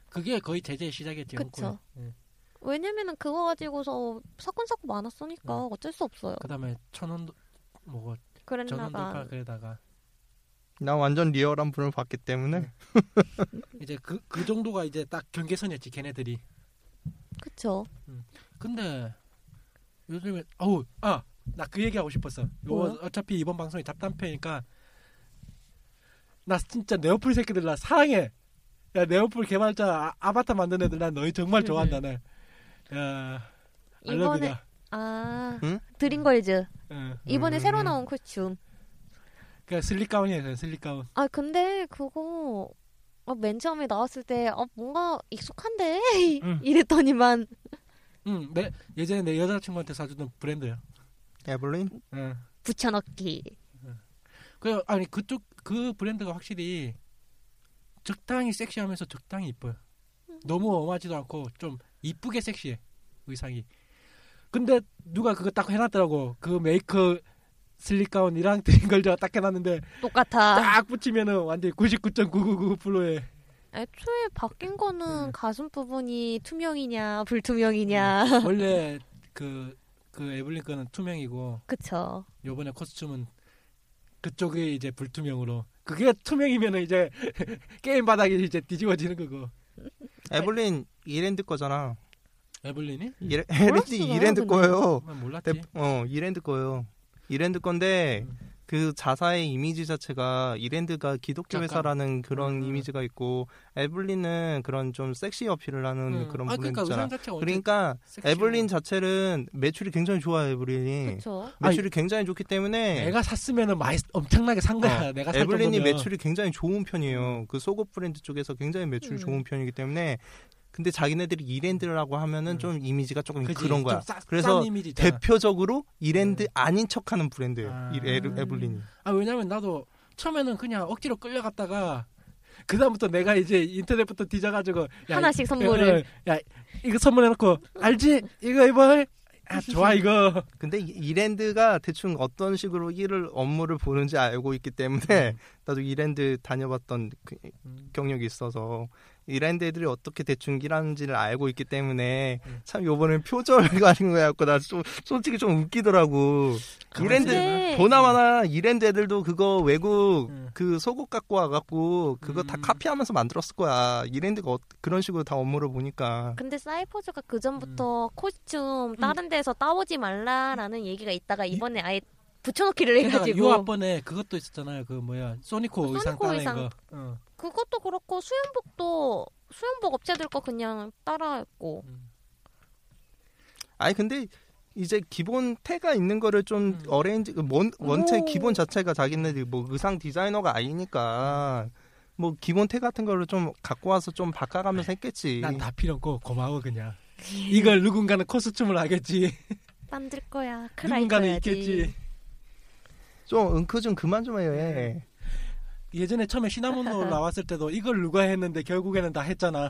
그게 거의 제재의 시작이었지. 그쵸. 예. 왜냐면은 그거 가지고서 사건 사고 많았으니까 음. 어쩔 수 없어요. 그다음에 천원 뭐 그랬나가 그러다가 나 완전 리얼한 분을 봤기 때문에 이제 그 그 정도가 이제 딱 경계선이었지 걔네들이. 그쵸. 근데 요즘에 어우 아 나 그 얘기 하고 싶었어. 요? 어차피 이번 방송이 잡담패니까 나 진짜 네오플 새끼들 나 사랑해. 야 네오플 개발자 아, 바타 만든 애들 난 너희 정말 좋아한다 나. 야 이번에 알러뷰다. 아 응? 드림걸즈 응. 이번에 음. 새로 나온 코스튬. 그 슬릭 가운이에요 슬릭 가운. 아 근데 그거 어, 맨 처음에 나왔을 때 어, 뭔가 익숙한데 응. 이랬더니만 응. 내 예전에 내 여자친구한테 사주던 브랜드야. 에블린 응. 붙여넣기. 그 아니 그쪽 그 브랜드가 확실히 적당히 섹시하면서 적당히 이뻐요. 너무 엄하지도 않고 좀 이쁘게 섹시해 의상이. 근데 누가 그거 딱 해놨더라고. 그 메이크 슬릭 가운이랑 드림걸즈가 딱 해놨는데 똑같아. 딱 붙이면은 완전 99.999%에 애초에 바뀐 음. 거는 가슴 부분이 투명이냐 불투명이냐. 원래 그그 에블린 거는 투명이고 그쵸. 요번에 코스튬은 그쪽이 이제 불투명으로 그게 투명이면은 이제 게임 바닥이 이제 뒤집어지는 거고 에블린 이랜드 거잖아. 에블린이? 이레, 몰랐어요, 이랜드 근데. 거예요. 난 몰랐지. 대- 어 이랜드 거예요. 이랜드 건데 음. 그 자사의 이미지 자체가 이랜드가 기독교. 회사라는 그런 음. 이미지가 있고 에블린은 그런 좀 섹시 어필을 하는 응. 그런 아, 부분 그러니까 있잖아. 의상 자체가 완전 그러니까 섹시해. 에블린 자체는 매출이 굉장히 좋아요. 에블린이 그쵸. 매출이 굉장히 좋기 때문에 내가 샀으면은 많이 엄청나게 산 거야. 어, 내가 살 에블린이. 매출이 굉장히 좋은 편이에요. 그 속옷 브랜드 쪽에서 굉장히 매출이 음. 좋은 편이기 때문에 근데 자기네들이 이랜드라고 하면은 음. 좀 이미지가 조금 그지? 그런 거야. 좀 싸- 그래서. 대표적으로 이랜드 음. 아닌 척하는 브랜드예요. 아. 이 에, 에블린이. 아 왜냐면 나도 처음에는 그냥 억지로 끌려갔다가 그 다음부터 내가 이제 인터넷부터 뒤져가지고 야, 하나씩 선물을. 야, 야 이거 선물해놓고 알지? 이거 이거 아 좋아 이거. 근데 이- 이랜드가 대충 어떤 식으로 일을 업무를 보는지 알고 있기 때문에 음. 나도 이랜드 다녀봤던 그 경력이 있어서 이랜드 애들이 어떻게 대충 일하는지를 알고 있기 때문에 음. 참 요번에 표절을 가진 거 같고 나 좀 솔직히 좀 웃기더라고. 이랜드 근데 보나마나 이랜드 애들도 그거 외국 음. 그 속옷 갖고 와갖고 그거 다 음. 카피하면서 만들었을 거야. 이랜드가 어- 그런 식으로 다 업무를 보니까. 근데 사이퍼즈가 그 전부터 음. 코스튬 다른 데서 따오지 말라라는 얘기가 있다가 이번에 아예 붙여넣기를 게다가 해가지고 요 앞번에 그것도 있었잖아요. 그 뭐야 소니코 의상 소니코 의상. 거. 어. 그것도 그렇고 수영복도 수영복 업체들 거 그냥 따라했고 아니 근데 이제 기본 태가 있는 거를 좀 음. 어레인지 원, 원체 오. 기본 자체가 자기네들이 뭐 의상 디자이너가 아니니까 뭐 기본 태 같은 거를 좀 갖고 와서 좀 바꿔가면서 했겠지. 난 다 필요 없고 고마워 그냥. 이걸 누군가는 코스튬을 하겠지. 만들 거야 누군가는. 있겠지. 좀 응크 좀 그만 좀 해요. 네. 예. 예전에 처음에 시나몬롤 나왔을 때도 이걸 누가 했는데 결국에는 다 했잖아.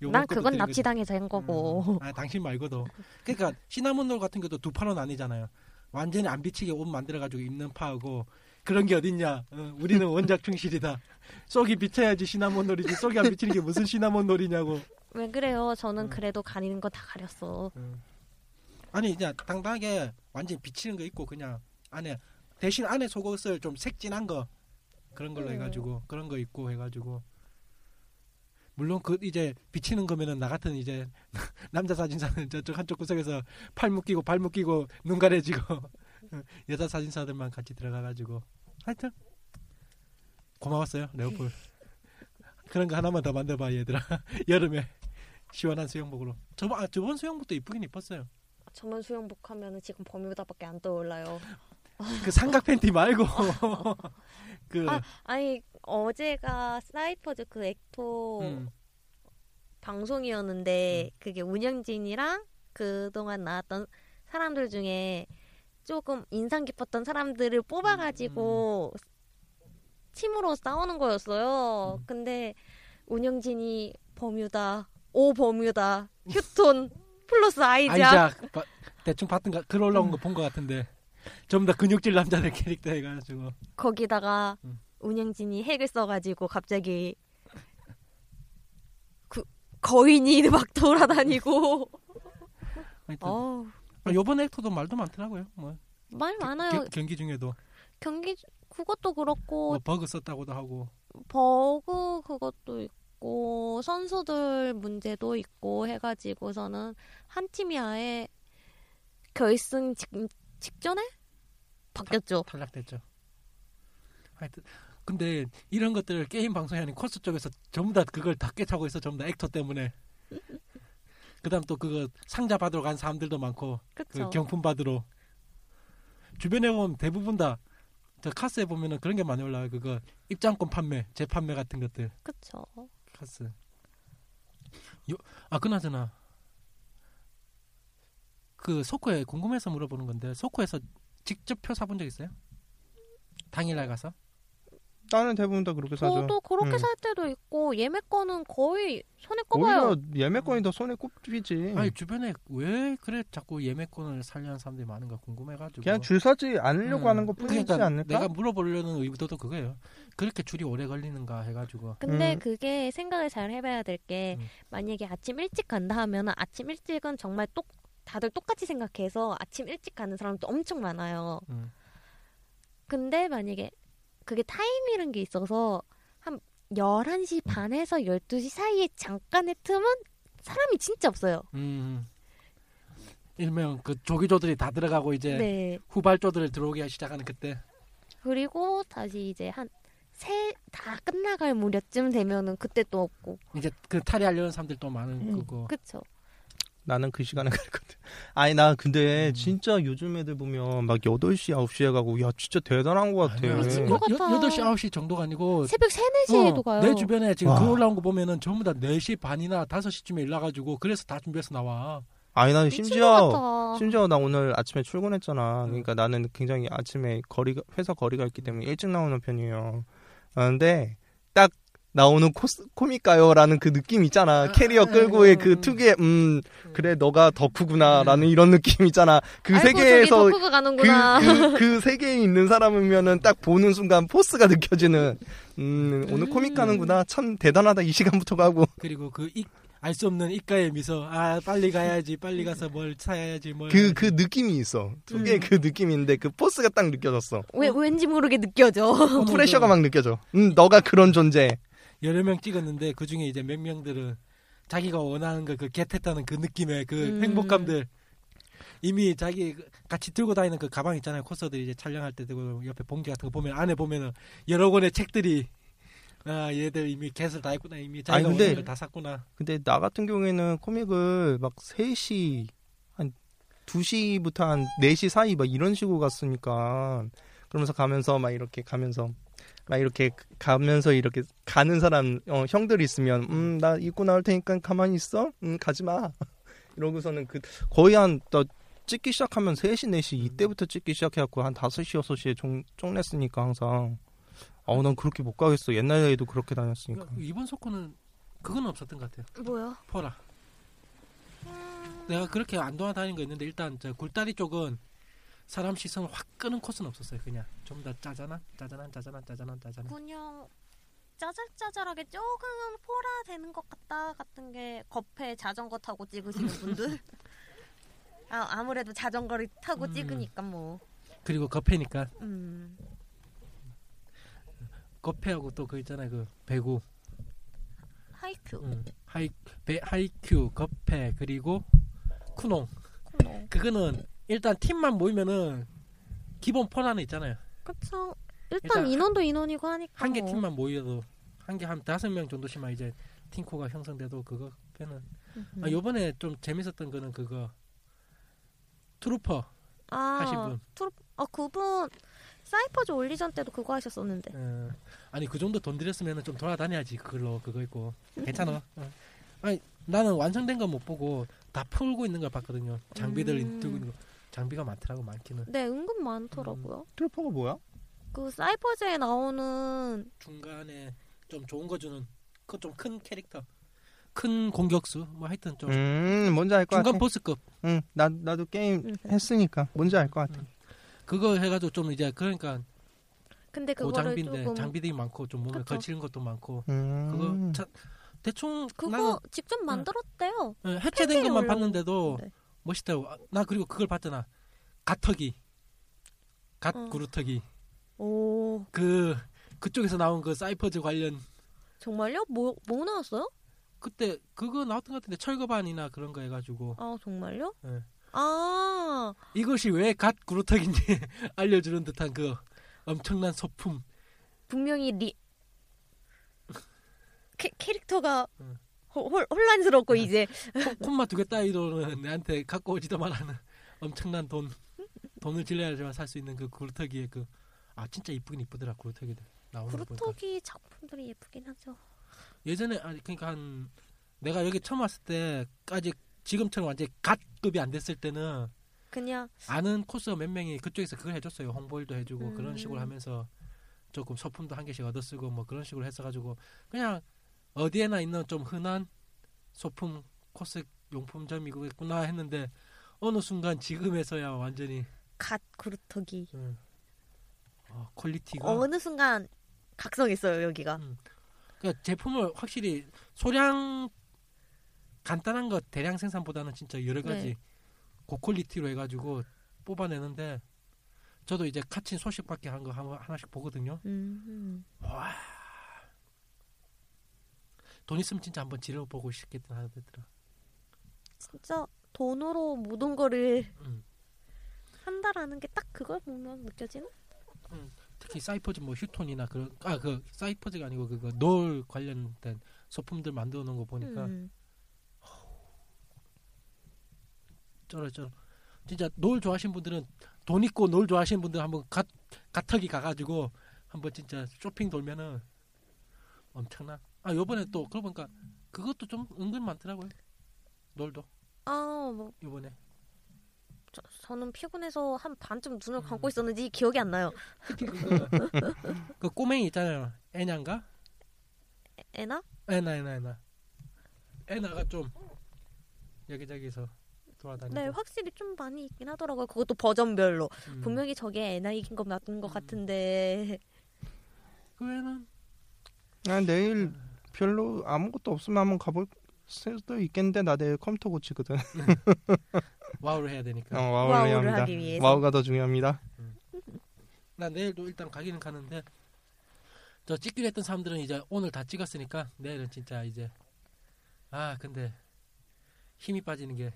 난 그건. 납치당해서 한 거고 음. 아 당신 말고도. 그러니까 시나몬롤 같은 것도 두 판은 아니잖아요. 완전히 안 비치게 옷 만들어 가지고 입는 파하고 그런 게 어딨냐. 어, 우리는 원작 충실이다. 속이 비쳐야지 시나몬롤이지. 속이 안 비치는 게 무슨 시나몬롤이냐고. 왜 그래요 저는 음. 그래도 가리는 거 다 가렸어 아니 이제 당당하게 완전 히 비치는 거 있고 그냥 안에 대신 안에 속옷을 좀 색진한 거 그런 걸로 음. 해가지고 그런 거 입고 해가지고. 물론 그 이제 비치는 거면은 나 같은 이제 남자 사진사는 저쪽 한쪽 구석에서 팔 묶이고 발 묶이고 눈 가려지고 여자 사진사들만 같이 들어가가지고. 하여튼. 고마웠어요 레오폴. 그런 거 하나만 더 만들어봐 얘들아. 여름에 시원한 수영복으로. 저번 아, 저번 수영복도 이쁘긴 이뻤어요. 저만 수영복 하면은 지금 버뮤다밖에 안 떠올라요 그 삼각 팬티 말고. 그 아, 아니 어제가 사이퍼즈 그 액토 음, 방송이었는데 그게 운영진이랑 그동안 나왔던 사람들 중에 조금 인상 깊었던 사람들을 뽑아가지고 팀으로 싸우는 거였어요. 근데 운영진이 버뮤다, 오 버뮤다, 휴톤 플러스. 아이작. 바- 대충 봤던 거글 올라온 거본것 같은데 좀더 근육질 남자들 캐릭터 해가지고. 거기다가 음. 운영진이 핵을 써가지고 갑자기 그 거인이 막 돌아다니고. 어우. 아, 요번 액터도 말도 많더라고요. 뭐. 말 많아요. 겨- 경기 중에도. 경기 그것도 그렇고 뭐 버그 썼다고도 하고. 버그 그것도 있고 선수들 문제도 있고 해가지고서는 한 팀이 아예 결승 직, 직전에 바뀌었죠. 탈 락됐죠. 하여튼 근데 이런 것들을 게임 방송이 아닌 코스 쪽에서 전부 다 그걸 다 꿰차고 있어 전부 다 액터 때문에. 그다음 또 그거 상자 받으러 간 사람들도 많고 그. 경품 받으러 주변에 보면 대부분 다 저 카스에 보면은 그런 게 많이 올라와요. 그거 입장권 판매, 재판매 같은 것들 그쵸. 카스. 요, 아 그나저나 그 소코에 궁금해서 물어보는 건데 소코에서 직접 표 사본 적 있어요? 당일날 가서? 나는 대부분 다 그렇게 사죠. 저도 그렇게 음. 살 때도 있고 예매권은 거의 손에 꼽아요. 오히려 예매권이 더 손에 꼽히지. 아니 주변에 왜 그래 자꾸 예매권을 살려는 사람들이 많은가 궁금해가지고 그냥 줄 서지 않으려고 음. 하는 것 뿐이지 그러니까 않을까? 내가 물어보려는 의도도 그거예요. 그렇게 줄이 오래 걸리는가 해가지고 근데 음. 그게 생각을 잘 해봐야 될게 음. 만약에 아침 일찍 간다 하면은 아침 일찍은 정말 똑 다들 똑같이 생각해서 아침 일찍 가는 사람도 엄청 많아요. 음. 근데 만약에 그게 타임이라는 게 있어서 한 11시 반에서 12시 사이에 잠깐의 틈은 사람이 진짜 없어요. 음. 일명 그 조기조들이 다 들어가고 이제 네. 후발조들을 들어오기 시작하는 그때 그리고 다시 이제 한 세 다 끝나갈 무렵쯤 되면은 그때 또 없고. 이제 그 탈의하려는 사람들 또 많은 음. 거고 그쵸. 나는 그 시간에 갔거든. 아니 나 근데 음. 진짜 요즘 애들 보면 막 8시 9시에 가고 야 진짜 대단한 것 같아. 아니야. 미친 여- 것 여- 같아. 8시 9시 정도가 아니고 새벽 3, 4시에도 어, 가요. 내 주변에 지금 와. 글 올라온 거 보면은 전부 다 4시 반이나 5시쯤에 일나가지고 그래서 다 준비해서 나와. 아니 나 심지어. 심지어 나 오늘 아침에 출근했잖아. 음. 그러니까 나는 굉장히 아침에 거리가 회사 거리가 있기 때문에 일찍 나오는 편이에요. 그런데 딱 나오는 코스, 코믹가요라는 그 느낌 있잖아. 캐리어 끌고의 그 특유의 음 그래 너가 덕후구나라는 이런 느낌 있잖아. 그 아이고, 세계에서 가는구나. 그, 그, 그 세계에 있는 사람이면은 딱 보는 순간 포스가 느껴지는 음 오늘 코믹 가는구나 참 대단하다 이 시간부터 가고 그리고 그알수 없는 입가의 미소. 아 빨리 가야지. 빨리 가서 뭘 사야지. 뭘. 그그 느낌이 있어 특유의 음. 그 느낌인데 그 포스가 딱 느껴졌어 왜, 왠지 모르게 느껴져. 어머, 프레셔가 그막 느껴져 음 너가 그런 존재 여러 명 찍었는데 그 중에 이제 몇 명들은 자기가 원하는 거그 겟했다는 그 느낌의 그 음. 행복감들. 이미 자기 그 같이 들고 다니는 그 가방 있잖아요. 코스들이 이제 촬영할 때 들고 옆에 봉지 같은 거 보면 안에 보면은 여러 권의 책들이 아 얘들 이미 겟을 다 했구나. 이미 자기가 아니, 근데- 원하는 걸다 샀구나. 근데 나 같은 경우에는 코믹을 막 3시 한 2시부터 한 4시 사이 막 이런 식으로 갔으니까 그러면서 가면서 막 이렇게 가면서 막 이렇게 가면서 이렇게 가는 사람 어, 형들 있으면 음 나 입고 나올 테니까 가만히 있어? 음 가지 마. 이러고서는 그 거의 한또 찍기 시작하면 3시 4시 이때부터 찍기 시작해갖고 한 5시 6시에 종, 쪽냈으니까 항상. 어난 그렇게 못 가겠어. 옛날에도 그렇게 다녔으니까. 이번 소코는 그건 없었던 것 같아요. 뭐야? 포라. 내가 그렇게 안 돌아다니는 거 있는데 일단 저 굴다리 쪽은 사람 시선을 확 끄는 코스는 없었어요 그냥 좀 더 짜잔한 짜잔한 짜잔한 짜잔한 짜잔한 그냥 짜잘짜잘하게 조금 포라 되는 것 같다 같은 게 겉에 자전거 타고 찍으시는 분들. 아 아무래도 자전거를 타고 음. 찍으니까 뭐. 그리고 거패니까 음. 겁페하고 또 그 있잖아요 그 배구 하이큐. 음, 하이 배 하이큐 겁페 그리고 쿠농 코너. 그거는 일단 팀만 모이면은 기본 포라는 있잖아요 그쵸. 일단, 일단 인원도 인원이고 하니까. 한개 뭐. 팀만 모여도 한 개 한 다섯 명 정도씩만 이제 팀코가 형성돼도 그거 빼는 음. 아, 요번에 좀 재밌었던 거는 그거 트루퍼 아, 하신 분. 트로, 아 그분 사이퍼즈 온리전 때도 그거 하셨었는데. 어, 아니 그 정도 돈 들였으면 좀 돌아다녀야지 그걸로 그거 있고 괜찮아 어. 아니 나는 완성된 거 못 보고 다 풀고 있는 걸 봤거든요 장비들 음. 들고 있는 거 장비가 많더라고 많기는. 네, 은근 많더라고요. 트루퍼가 뭐야? 그 사이퍼즈에 나오는 중간에 좀 좋은 거 주는 그 좀 큰 캐릭터, 큰 공격수 뭐 하여튼 좀 음, 뭔지 알것 중간 같아. 보스급 응, 나 나도 게임 음. 했으니까 뭔지 알 것 같아. 그거 해가지고 좀 이제 그러니까 근데 그거를 고장비인데 조금 장비들이 많고 좀 몸에 그쵸. 거치는 것도 많고 음. 그거 자, 대충 그거 나는 직접 만들었대요. 예, 해체된 것만 올라온- 봤는데도 네. 멋있다고 아, 나 그리고 그걸 봤잖아 갓터기 갓 어. 구루터기 오, 그 그쪽에서 나온 그 사이퍼즈 관련 정말요? 뭐, 뭐 나왔어요? 그때 그거 나왔던 것 같은데 철거반이나 그런 거 해가지고 아, 정말요? 네. 아, 이것이 왜 갓 구루터기인지 알려주는 듯한 그 엄청난 소품 분명히 리, 캐, 캐릭터가 응. 호- 홀, 혼란스럽고 응. 이제 코- 콤마 두개 따위로는 내한테 갖고 오지도 말라는 엄청난 돈 돈을 질러야지만 살 수 있는 그 구루터기의 그 아 진짜 이쁘긴 이쁘더라 구루터기들 나오는 구루토기 작품들이 예쁘긴 하죠. 예전에 아니 그러니까 한 내가 여기 처음 왔을 때까지 지금처럼 완전 히 갓급이 안 됐을 때는 그냥 아는 코스가 몇 명이 그쪽에서 그걸 해줬어요 홍보일도 해주고 음. 그런 식으로 하면서 조금 소품도 한 개씩 얻어쓰고 뭐 그런 식으로 했어가지고 그냥 어디에나 있는 좀 흔한 소품 코스 용품점이겠구나 했는데 어느 순간 지금에서야 완전히 갓 구루터기. 음, 어, 퀄리티가 어느 순간 각성했어요 여기가. 그러니까 제품을 확실히 소량 간단한 것 대량 생산보다는 진짜 여러 가지 네. 고퀄리티로 해가지고 뽑아내는데 저도 이제 카친 소식밖에 한 거 하나씩 보거든요. 음, 와. 돈 있으면 진짜 한번 질러보고 싶겠다 하더라. 진짜 돈으로 모든 거를 음. 한다라는 게 딱 그걸 보면 느껴지는? 특히 사이퍼즈 뭐 휴톤이나 그런 아 그 사이퍼즈가 아니고 그거 놀 관련된 소품들 만들어 놓은 거 보니까 음. 쩔어 쩔어. 진짜 놀 좋아하시는 분들은 돈 있고 놀 좋아하시는 분들 한번 갓 가턱이 가가지고 한번 진짜 쇼핑 돌면은 엄청나. 아 요번에 또 그러고 보니까 그것도 좀 은근 많더라고요. 놀도 아, 뭐 요번에 저, 저는 피곤해서 한 반쯤 눈을 음. 감고 있었는지 기억이 안 나요. 특히 그거 그 꼬맹이 있잖아요. 애냐인가? 에나? 애나 애나 애나 애나가 좀 여기저기서 돌아다니고 네, 확실히 좀 많이 있긴 하더라고요. 그것도 버전별로. 음. 분명히 저게 에나 이긴 거 맞는 것 음. 같은데. 그 애는 아, 내일 별로 아무것도 없으면 한번 가볼 수도 있겠는데 나 내일 컴퓨터 고치거든. 와우를 해야 되니까 어, 와우를 와우를 해야 합니다. 하기 위해서. 와우가 더 중요합니다. 나 내일도 일단 가기는 가는데 저 찍기로 했던 사람들은 이제 오늘 다 찍었으니까 내일은 진짜 이제 아 근데 힘이 빠지는 게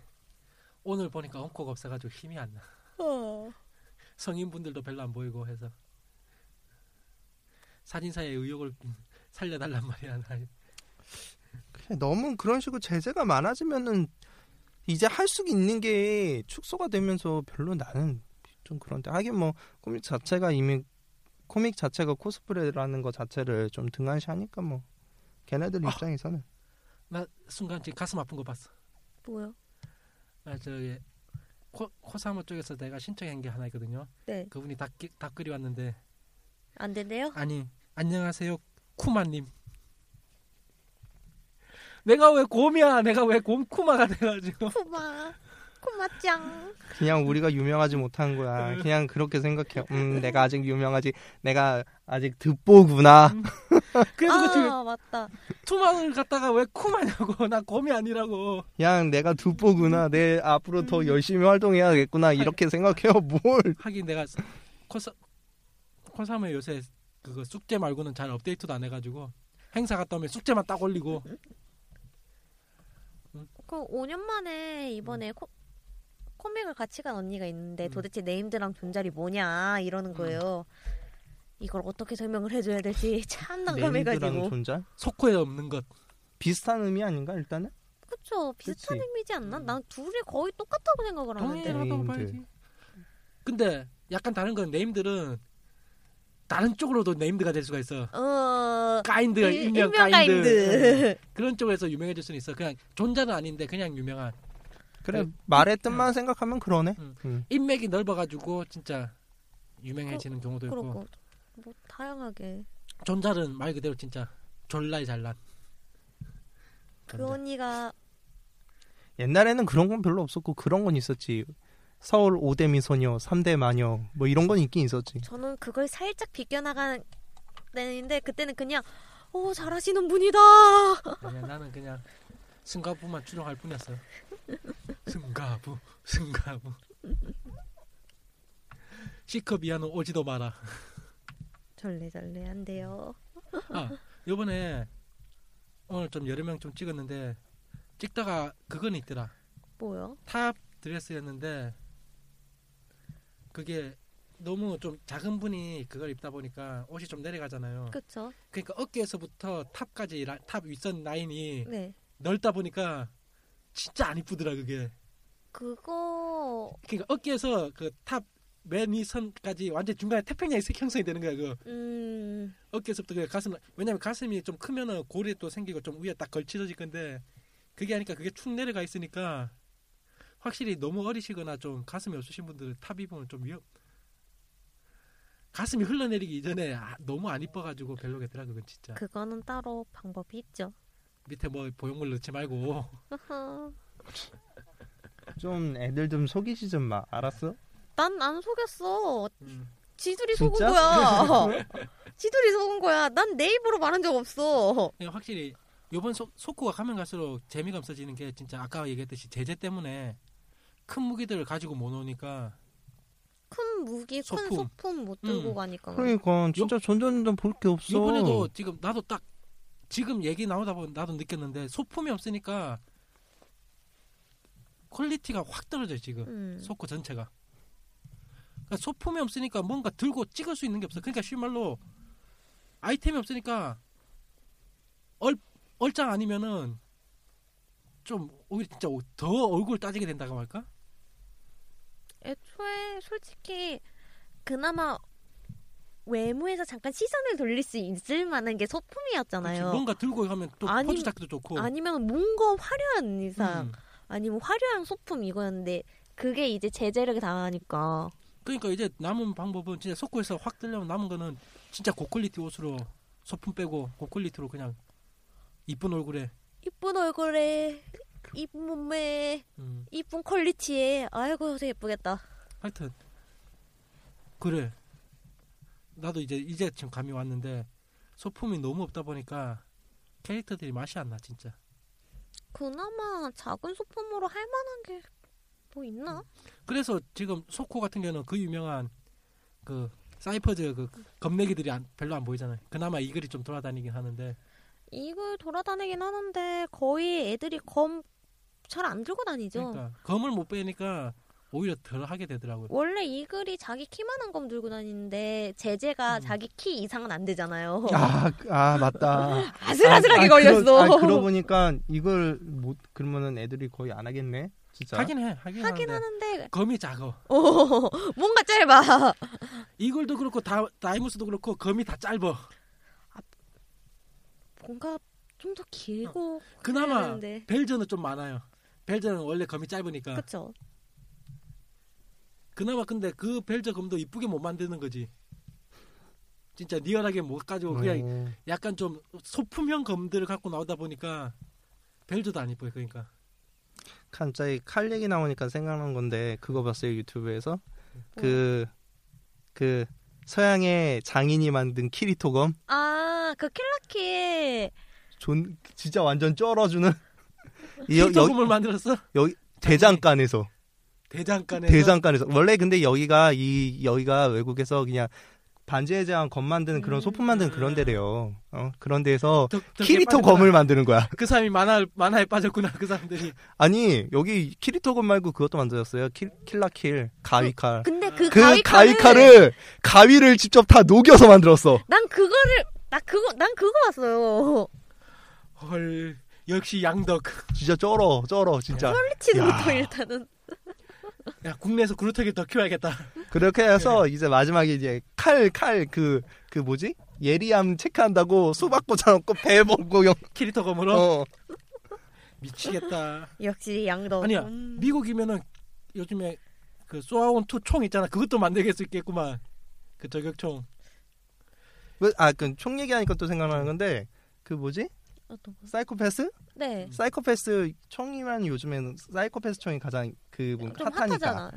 오늘 보니까 엉코가 없어가지고 힘이 안 나. 어. 성인분들도 별로 안 보이고 해서 사진사의 의욕을 살려달란 말이야. 너무 그런 식으로 제재가 많아지면은 이제 할 수 있는 게 축소가 되면서 별로 나는 좀 그런데 하긴 뭐 코믹 자체가 이미 코믹 자체가 코스프레라는 것 자체를 좀 등한시하니까 뭐 걔네들 아. 입장에서는 나 순간 지금 가슴 아픈 거 봤어. 뭐요? 아 저기 코, 코사모 쪽에서 내가 신청한 게 하나 있거든요. 네. 그분이 다, 끼- 다 끓이 왔는데 안 된대요? 아니 안녕하세요 쿠마님. 내가 왜 곰이야? 내가 왜 곰 쿠마가 돼가지고 쿠마. 쿠마짱. 그냥 우리가 유명하지 못한 거야. 음. 그냥 그렇게 생각해. 음, 내가 아직 유명하지. 내가 아직 듣보구나. 그래서 그 아, 맞다. 투마를 갖다가 왜 쿠마냐고 나 곰이 아니라고 그냥 내가 듣보구나. 내 앞으로 음. 더 열심히 활동해야겠구나. 이렇게 생각해요. 뭘? 하긴 내가 코사 코사모에 요새 그거 숙제 말고는 잘 업데이트도 안 해가지고 행사 갔다 오면 숙제만 딱 올리고 그 5년 만에 이번에 코, 코믹을 같이 간 언니가 있는데 음. 도대체 네임드랑 존잘이 뭐냐 이러는 거예요. 이걸 어떻게 설명을 해줘야 될지 참 난감해가지고. 존잘? 속호에 없는 것 비슷한 의미 아닌가 일단은? 그쵸 비슷한 그치. 의미지 않나? 음. 난 둘이 거의 똑같다고 생각을 하는데. 동일하다고 네임드. 봐야지 근데 약간 다른 건 네임드는 다른 쪽으로도 네임드가 될 수가 있어 어. 까인드가 일- 일명, 일명 까인드, 까인드. 응. 그런 쪽에서 유명해질 수는 있어 그냥 존잘은 아닌데 그냥 유명한 그래 네. 말의 뜻만 생각하면 그러네. 음. 음. 인맥이 넓어가지고 진짜 유명해지는 경우도 있고 그렇고 뭐 다양하게 존잘은 말 그대로 진짜 졸라이 잘난. 그. 언니가 옛날에는 그런 건 별로 없었고 그런 건 있었지. 서울 5대 미소녀, 3대 마녀 뭐 이런 건 있긴 있었지. 저는 그걸 살짝 비껴나가는 데인데 그때는 그냥 오 잘하시는 분이다. 아니야 나는 그냥 슴가부만 추종할 뿐이었어요. 슴가부, 슴가부. C컵 이하는 오지도 마라. 절레절레한데요. 아 요번에 오늘 좀 여러 명 좀 찍었는데 찍다가 그건 있더라. 뭐요? 탑 드레스였는데 그게 너무 좀 작은 분이 그걸 입다 보니까 옷이 좀 내려가잖아요. 그쵸? 그러니까 어깨에서부터 탑까지 라- 탑 윗선 라인이 네. 넓다 보니까 진짜 안 이쁘더라 그게. 그거 그러니까 어깨에서 그 탑 맨 위선까지 완전 중간에 태평양이 색 형성이 되는 거야 그 음 어깨에서부터 그 가슴 왜냐면 가슴이 좀 크면은 골이 또 생기고 좀 위에 딱 걸쳐질 건데 그게 아니까 그게 축 내려가 있으니까 확실히 너무 어리시거나 좀 가슴이 없으신 분들은 탑 입으면 좀 위험 가슴이 흘러내리기 이전에 아, 너무 안 이뻐가지고 별로겠더라 그건 진짜 그거는 따로 방법이 있죠. 밑에 뭐 보형물 넣지 말고 좀 애들 좀 속이지 좀 마. 알았어? 난 안 속였어. 음. 지들이 진짜? 속은 거야. 지들이 속은 거야. 난 내 입으로 말한 적 없어. 그냥 확실히 요번 소, 소쿠가 가면 갈수록 재미가 없어지는 게 진짜 아까 얘기했듯이 제재 때문에 큰 무기들을 가지고 못 오니까 큰 무기, 큰 소품. 소품 못 들고 음. 가니까. 그러니까 진짜 전전전 볼 게 없어. 이번에도 지금 나도 딱 지금 얘기 나오다 보면 나도 느꼈는데 소품이 없으니까 퀄리티가 확 떨어져요 지금 음. 소코 전체가 그러니까 소품이 없으니까 뭔가 들고 찍을 수 있는 게 없어 그러니까 실말로 아이템이 없으니까 얼, 얼짱 아니면은 좀 오히려 진짜 더 얼굴 따지게 된다고 할까 애초에 솔직히 그나마 외모에서 잠깐 시선을 돌릴 수 있을 만한 게 그치, 소품이었잖아요. 뭔가 들고 하면 또 아니- 포즈 잡기도 좋고 아니면 뭔가 화려한 이상, 음. 아니면 화려한 소품 이거였는데 그게 이제 제재를 당하니까 그러니까 이제 남은 방법은 진짜 속고에서 확 들려면 남은 거는 진짜 고퀄리티 옷으로 소품 빼고 고퀄리티로 그냥 이쁜 얼굴에 이쁜 얼굴에 이쁜 몸매에 음, 이쁜 퀄리티에 아이고 되게 예쁘겠다. 하여튼 그래. 나도 이제 이제 지금 감이 왔는데 소품이 너무 없다 보니까 캐릭터들이 맛이 안 나 진짜. 그나마 작은 소품으로 할 만한 게 뭐 있나? 그래서 지금 소코 같은 경우는 그 유명한 그 사이퍼즈 그 검내기들이 안- 별로 안 보이잖아요. 그나마 이 글이 좀 돌아다니긴 하는데 이걸 돌아다니긴 하는데 거의 애들이 검 잘 안 들고 다니죠. 그러니까 검을 못 빼니까 오히려 덜 하게 되더라고요 원래 이글이 자기 키만한 검 들고 다니는데 제재가 음. 자기 키 이상은 안 되잖아요. 아, 아 맞다. 아슬아슬하게 아, 걸렸어. 그러, 아, 그러고 보니까 이걸 못 그러면은 애들이 거의 안 하겠네. 진짜. 하긴 해 하긴, 하긴 하는데 하는데 검이 작어 어, 뭔가 짧아. 이글도 그렇고 다, 다이무스도 그렇고 검이 다 짧아 뭔가 좀 더 길고 그나마 되는데. 벨저는 좀 많아요. 벨저는 원래 검이 짧으니까. 그쵸? 그나마 근데 그 벨저 검도 이쁘게 못 만드는 거지. 진짜 리얼하게 못 가지고 그냥 어, 약간 좀 소품형 검들을 갖고 나오다 보니까 벨저도 안 이뻐요 그러니까. 갑자기 칼 얘기 나오니까 생각난 건데 그거 봤어요 유튜브에서? 그그 서양의 장인이 만든 키리토검? 아, 그 킬라킬. 존 진짜 완전 쩔어주는. 이 여, 여, 히터검을 만들었어? 대장간에서. 대장간에서? 대장간에서. 원래 근데 여기가 이 여기가 외국에서 그냥 반지의 제왕 검 만드는 그런 음. 소품 만드는 그런 데래요. 어 그런 데서 더 키리토. 검을 만드는 거야. 그 사람이 만화 만화에 빠졌구나 그 사람들이 아니 여기 키리토 검 말고 그것도 만들었어요. 킬, 킬라킬 가위칼. 근데 그, 그 가위칼을 가위칼을 가위를 직접 다 녹여서 만들었어. 난 그거를 나 그거 난 그거 봤어요. 헐 역시 양덕 진짜 쩔어 쩔어 진짜. 퀄리티부터 야. 일단은 야 국내에서 그루터기 더 키워야겠다 그렇게 해서 이제 마지막에 이제 칼 칼 그그 뭐지 예리함 체크한다고 수박 꽂아놓고 배 먹고 영. 키리토 검으로 어 미치겠다. 역시 양도. 아니야, 음. 미국이면은 요즘에 그 소아온 투 총 있잖아. 그것도 만들게 수 있겠구만. 그 저격총. 아그 총 얘기하니까 또 생각나는 건데 그 뭐지? 어떤 거? 사이코패스? 네. 사이코패스 총이면 요즘에는 사이코패스 총이 가장 그좀 핫하니까. 핫하잖아.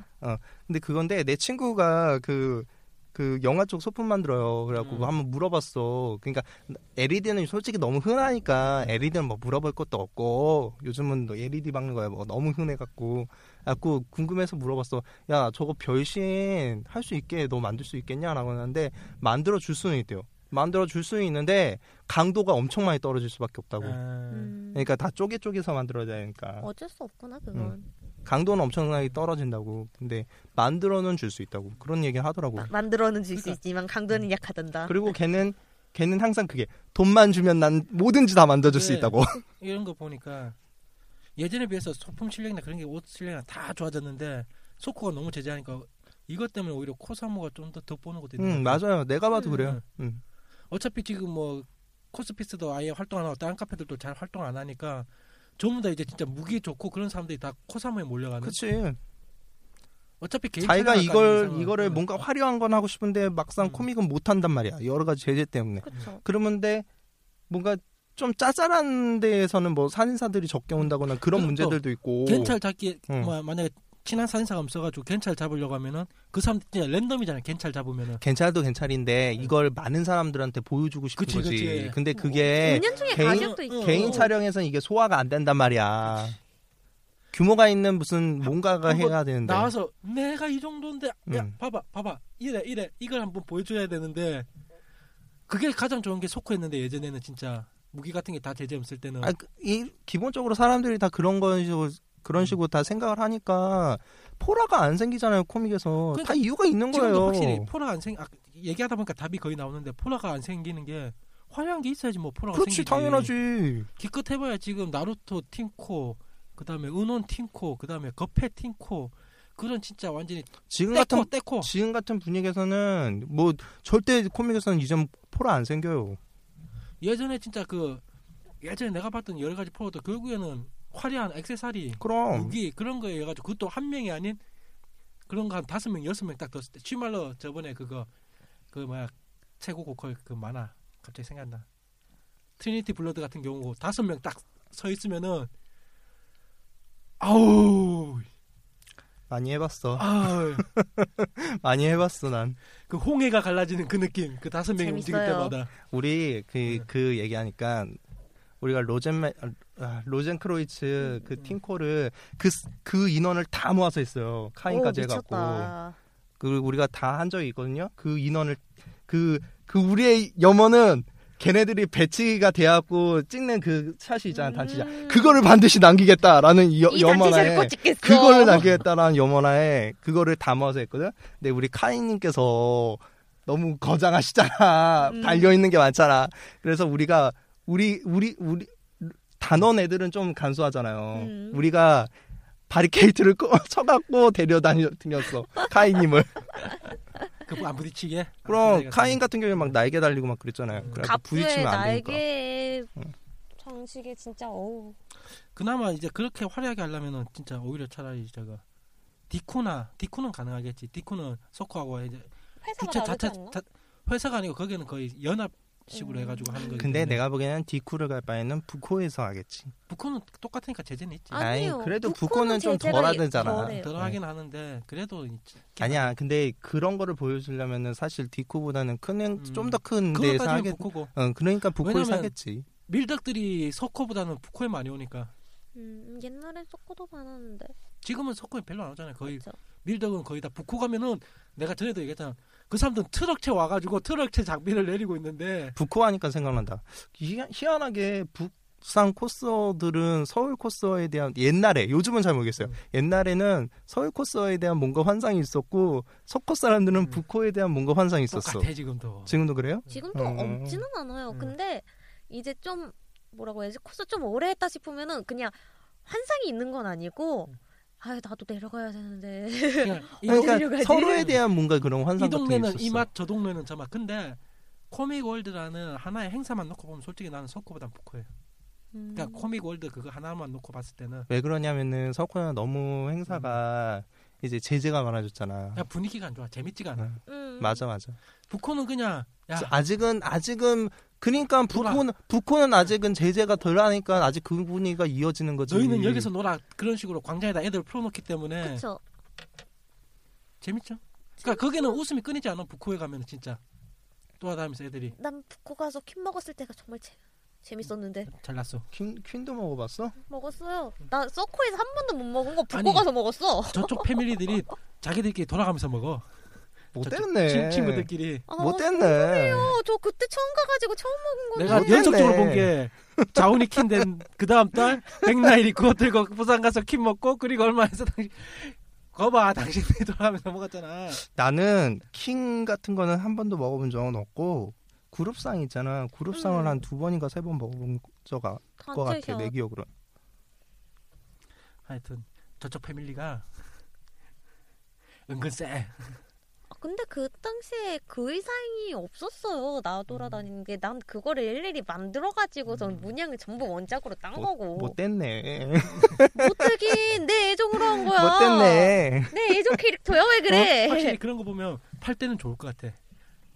근데 그건데 내 친구가 그, 그 영화 쪽 소품 만들어요. 그래갖고 음. 한번 물어봤어. 그러니까 LED는 솔직히 너무 흔하니까 LED는 뭐 물어볼 것도 없고 요즘은 너 LED 박는 거야 뭐 너무 흔해갖고 갖고 궁금해서 물어봤어. 야 저거 별신 할 수 있게 너 만들 수 있겠냐라고 하는데 만들어 줄 수는 있대요. 만들어 줄 수는 있는데 강도가 엄청 많이 떨어질 수밖에 없다고. 아, 음. 그러니까 다 쪼개 쪼개서 만들어야 되니까 어쩔 수 없구나 그건. 강도는 엄청나게 떨어진다고. 근데 만들어는 줄 수 있다고 그런 얘기 하더라고. 마- 만들어는 줄수 그러니까. 있지만 강도는 약하단다. 그리고 걔는 걔는 항상 그게 돈만 주면 난 뭐든지 다 만들어줄 수 네. 있다고. 이런 거 보니까 예전에 비해서 소품 실력이나 그런 게 옷 실력이나 다 좋아졌는데 소코가 너무 제재하니까 이것 때문에 오히려 코사모가 좀 더 돋보는 것도 있는 같아요. 맞아요. 내가 봐도 음. 그래요. 응. 어차피 지금 뭐 코스피스도 아예 활동 안 하고 다른 카페들도 잘 활동 안 하니까 전부 다 이제 진짜 무기 좋고 그런 사람들이 다 코사모에 몰려가는. 그치. 어차피 자기가 이걸. 이거를 응. 뭔가 화려한 건 하고 싶은데 막상 음. 코믹은 못 한단 말이야. 여러 가지 제재 때문에. 그렇죠. 그러면데 뭔가 좀 짜잘한 데에서는 뭐 산인사들이 적게 온다거나 그런 문제들도 있고. 겐찰 잡기 응. 뭐 만약에 친한 사진사가 없어가지고 겐찰 잡으려고 하면은 그 사람 진짜 랜덤이잖아요. 겐찰 잡으면은 괜찮아도 괜찮인데 이걸 많은 사람들한테 보여주고 싶은 그치, 거지. 그치. 근데 그게 중에 개인-. 개인 촬영에서는 이게 소화가 안 된단 말이야. 규모가 있는 무슨 뭔가가 해야 되는데. 나와서 내가 이 정도인데 야 음. 봐봐 봐봐 이래 이래 이걸 한번 보여줘야 되는데 그게 가장 좋은 게 소코였는데 예전에는 진짜 무기 같은 게 다 제재 없을 때는 아, 그- 이 기본적으로 사람들이 다 그런 건 식으로 그런 식으로 다 생각을 하니까 포라가 안 생기잖아요 코믹에서 그러니까 다 이유가 있는 지금도 거예요. 확실히 포라가 안생 아, 얘기하다 보니까 답이 거의 나오는데 포라가 안 생기는 게 화려한 게 있어야지 뭐 포라가 그렇지 생기지 당연하지. 기껏 해봐야 지금 나루토 틴코 그다음에 은혼 틴코 그다음에 거페 틴코 그런 진짜 완전히 지금 떼코 같은 떼코 지금 같은 분위기에서는 뭐 절대 코믹에서는 이전 포라 안 생겨요. 예전에 진짜 그 예전에 내가 봤던 여러 가지 포로도 결국에는 화려한 액세서리 그럼 무기 그런 거에 해가지고 그것도 한 명이 아닌 그런 거 한 다섯 명 여섯 명딱 뒀을 때 취말로 저번에 그거 그 뭐야 최고 고퀄 그 만화 갑자기 생각나 트리니티 블러드 같은 경우 다섯 명 딱 서 있으면은 아우 많이 해봤어. 아우 많이 해봤어 난. 그 홍해가 갈라지는 그 느낌 그 다섯 명이 움직일. 때마다 우리 그 네. 그 얘기하니까 우리가 로젠 아, 로젠 크로이츠 그 음. 팀코를 그그 인원을 다 모아서 했어요. 카인까지 오, 해갖고. 그 우리가 다 한 적이 있거든요. 그 인원을 그그 우리의 염원은 걔네들이 배치가 돼갖고 찍는 그 샷이 있잖아. 음. 그거를 반드시 남기겠다라는 여, 염원하에. 그거를 남기겠다라는 염원하에 그거를 담아서 했거든. 근데 우리 카이님께서 너무 거장하시잖아. 음. 달려 있는 게 많잖아. 그래서 우리가 우리 우리 우리 단원 애들은 좀 간소하잖아요. 음. 우리가 바리케이트를 꺼- 쳐갖고 데려다녔어 카이님을. 그안 부딪히게 그럼 카인 같은 경우에 막 날개 달리고 막 그랬잖아요. 그래서 갑주의 부딪히면 안 되니까. 장식에 진짜 어우 그나마 이제 그렇게 화려하게 하려면은 진짜 오히려 차라리 저거 디쿠나 디쿠는 가능하겠지. 디쿠는 소코하고 이제 회사가 자체? 자, 회사가 아니고 거기는 거의 연합 식으로 음. 해가지고 하는 거기 근데 때문에 내가 보기에는 디쿠를 갈 바에는 부코에서 하겠지. 북코는 똑같으니까 제재는 있지. 아니, 아니요. 그래도 북코는 북코는 좀 제재가 덜하잖아. 덜해요. 들어가긴 하는데 그래도 있지. 아니야. 근데 그런 거를 보여주려면은 사실 디쿠보다는 큰 음. 좀더 큰 그거 데서 따지면 하겠. 북코고 어, 그러니까 부코에서 왜냐면 하겠지. 밀덕들이 소코보다는 북코에 많이 오니까 음, 옛날엔 소코도 많았는데 지금은 소코에 별로 안 오잖아요. 거의 그렇죠. 밀덕은 거의 다 북코 가면은 내가 전에도 얘기했잖아. 그 사람들은 트럭채 와가지고 트럭채 장비를 내리고 있는데 부코 하니까 생각난다. 희, 희한하게 북상 코스들은 서울 코스에 대한 옛날에 요즘은 잘 모르겠어요. 음. 옛날에는 서울 코스에 대한 뭔가 환상이 있었고 서코 사람들은 음. 부코에 대한 뭔가 환상이 있었어. 똑같아 지금도. 지금도 그래요? 지금도 음. 없지는 않아요. 음. 근데 이제 좀 뭐라고 해야지 코스 좀 오래 했다 싶으면은 그냥 환상이 있는 건 아니고 음. 아 나도 내려가야 되는데 그러니까. 서로에 대한 뭔가 그런 환상 이 같은 게 동네는 있었어. 이 맛, 저 동네는 저 맛. 근데 코믹 월드라는 하나의 행사만 놓고 보면 솔직히 나는 소코보단 부코예요. 음. 그러니까 코믹 월드 그거 하나만 놓고 봤을 때는 왜 그러냐면은 소코는 너무 행사가 이제 제재가 많아졌잖아. 그냥 분위기가 안 좋아. 재밌지가 않아. 응. 음. 맞아 맞아. 북코는 그냥 야 아직은 아직은 그러니까 북코는 북코는 아직은 제재가 덜하니까 아직 그 분위기가 이어지는 거지. 너희는 여기서 놀아 그런 식으로 광장에다 애들 풀어놓기 때문에 그쵸. 재밌죠. 그러니까 거기는 웃음이 끊이지 않아. 북코에 가면 진짜 또하다면서 애들이 난 북코 가서 퀸 먹었을 때가 정말 재, 재밌었는데 잘났어. 퀸 퀸도 먹어봤어? 먹었어요. 나 서코에서 한 번도 못 먹은 거 북코 아니, 가서 먹었어. 저쪽 패밀리들이 자기들끼리 돌아가면서 먹어. 못 저쪽 됐네. 친, 친구들끼리. 아, 못 됐네. 어, 저 그때 처음 가가지고 처음 먹은 건데. 내가. 연속적으로 본 게 자훈이 킨된 그 다음 달 백나일이 그거 들고 부산 가서 킨 먹고 그리고 얼마 해서 당신 거봐 당신들이 돌아가면서 먹었잖아. 나는 킹 같은 거는 한 번도 먹어본 적은 없고 그룹상 있잖아. 그룹상을 음. 한두 번인가 세 번 먹어본 적것 같아. 내 기억으로. 하여튼 저쪽 패밀리가 은근 쎄. 아, 근데 그 당시에 그 의상이 없었어요. 나 돌아다니는 게. 난 그거를 일일이 만들어가지고서 음. 문양을 전부 원작으로 딴 못, 거고. 못 됐네. 못하긴 내 애정으로 한 거야. 못 됐네. 내 애정 캐릭터야 왜 그래? 어? 확실히 그런 거 보면 팔 때는 좋을 것 같아.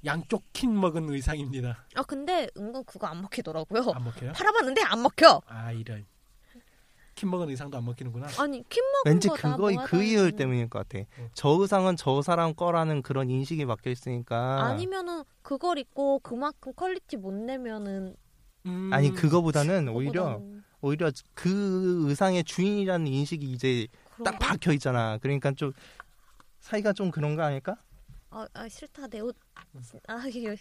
양쪽 킨 먹은 의상입니다. 아 근데 은근 그거 안 먹히더라고요. 안 먹혀요? 팔아봤는데 안 먹혀. 아 이런. 킨 먹은 의상도 안 먹히는구나. 아니 킴 먹은 왠지 그거 그 이유. 때문일 것 같아. 응. 저 의상은 저 사람 거라는 그런 인식이 박혀 있으니까. 아니면은 그걸 입고 그만큼 퀄리티 못 내면은 음, 아니 그거보다는 오히려 그거보다는 오히려 그 의상의 주인이라는 인식이 이제 딱 그런가? 박혀 있잖아. 그러니까 좀 사이가 좀 그런 거 아닐까? 아, 아 싫다 내 옷. 아 이게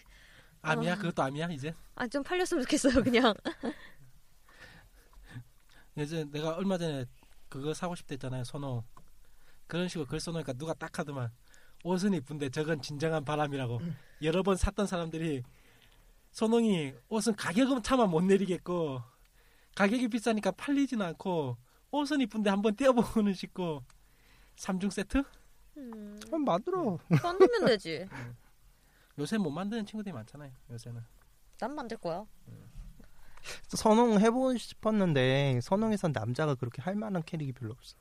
암이야 어. 그것도 암이야 이제. 아 좀 팔렸으면 좋겠어요 그냥. 예전 내가 얼마 전에 그거 사고 싶다 했잖아요 선호 그런 식으로 글 써놓으니까 누가 딱 하더만 옷은 이쁜데 저건 진정한 바람이라고 여러 번 샀던 사람들이 선홍이 옷은 가격은 차마 못 내리겠고 가격이 비싸니까 팔리진 않고 옷은 이쁜데 한번 떼어보고는 싶고 3중 세트? 음, 그럼 만들어. 만들면 되지. 요새 못 만드는 친구들이 많잖아요 요새는 난 만들 거야. 선홍 해보고 싶었는데 선홍에선 남자가 그렇게 할 만한 캐릭이 별로 없어.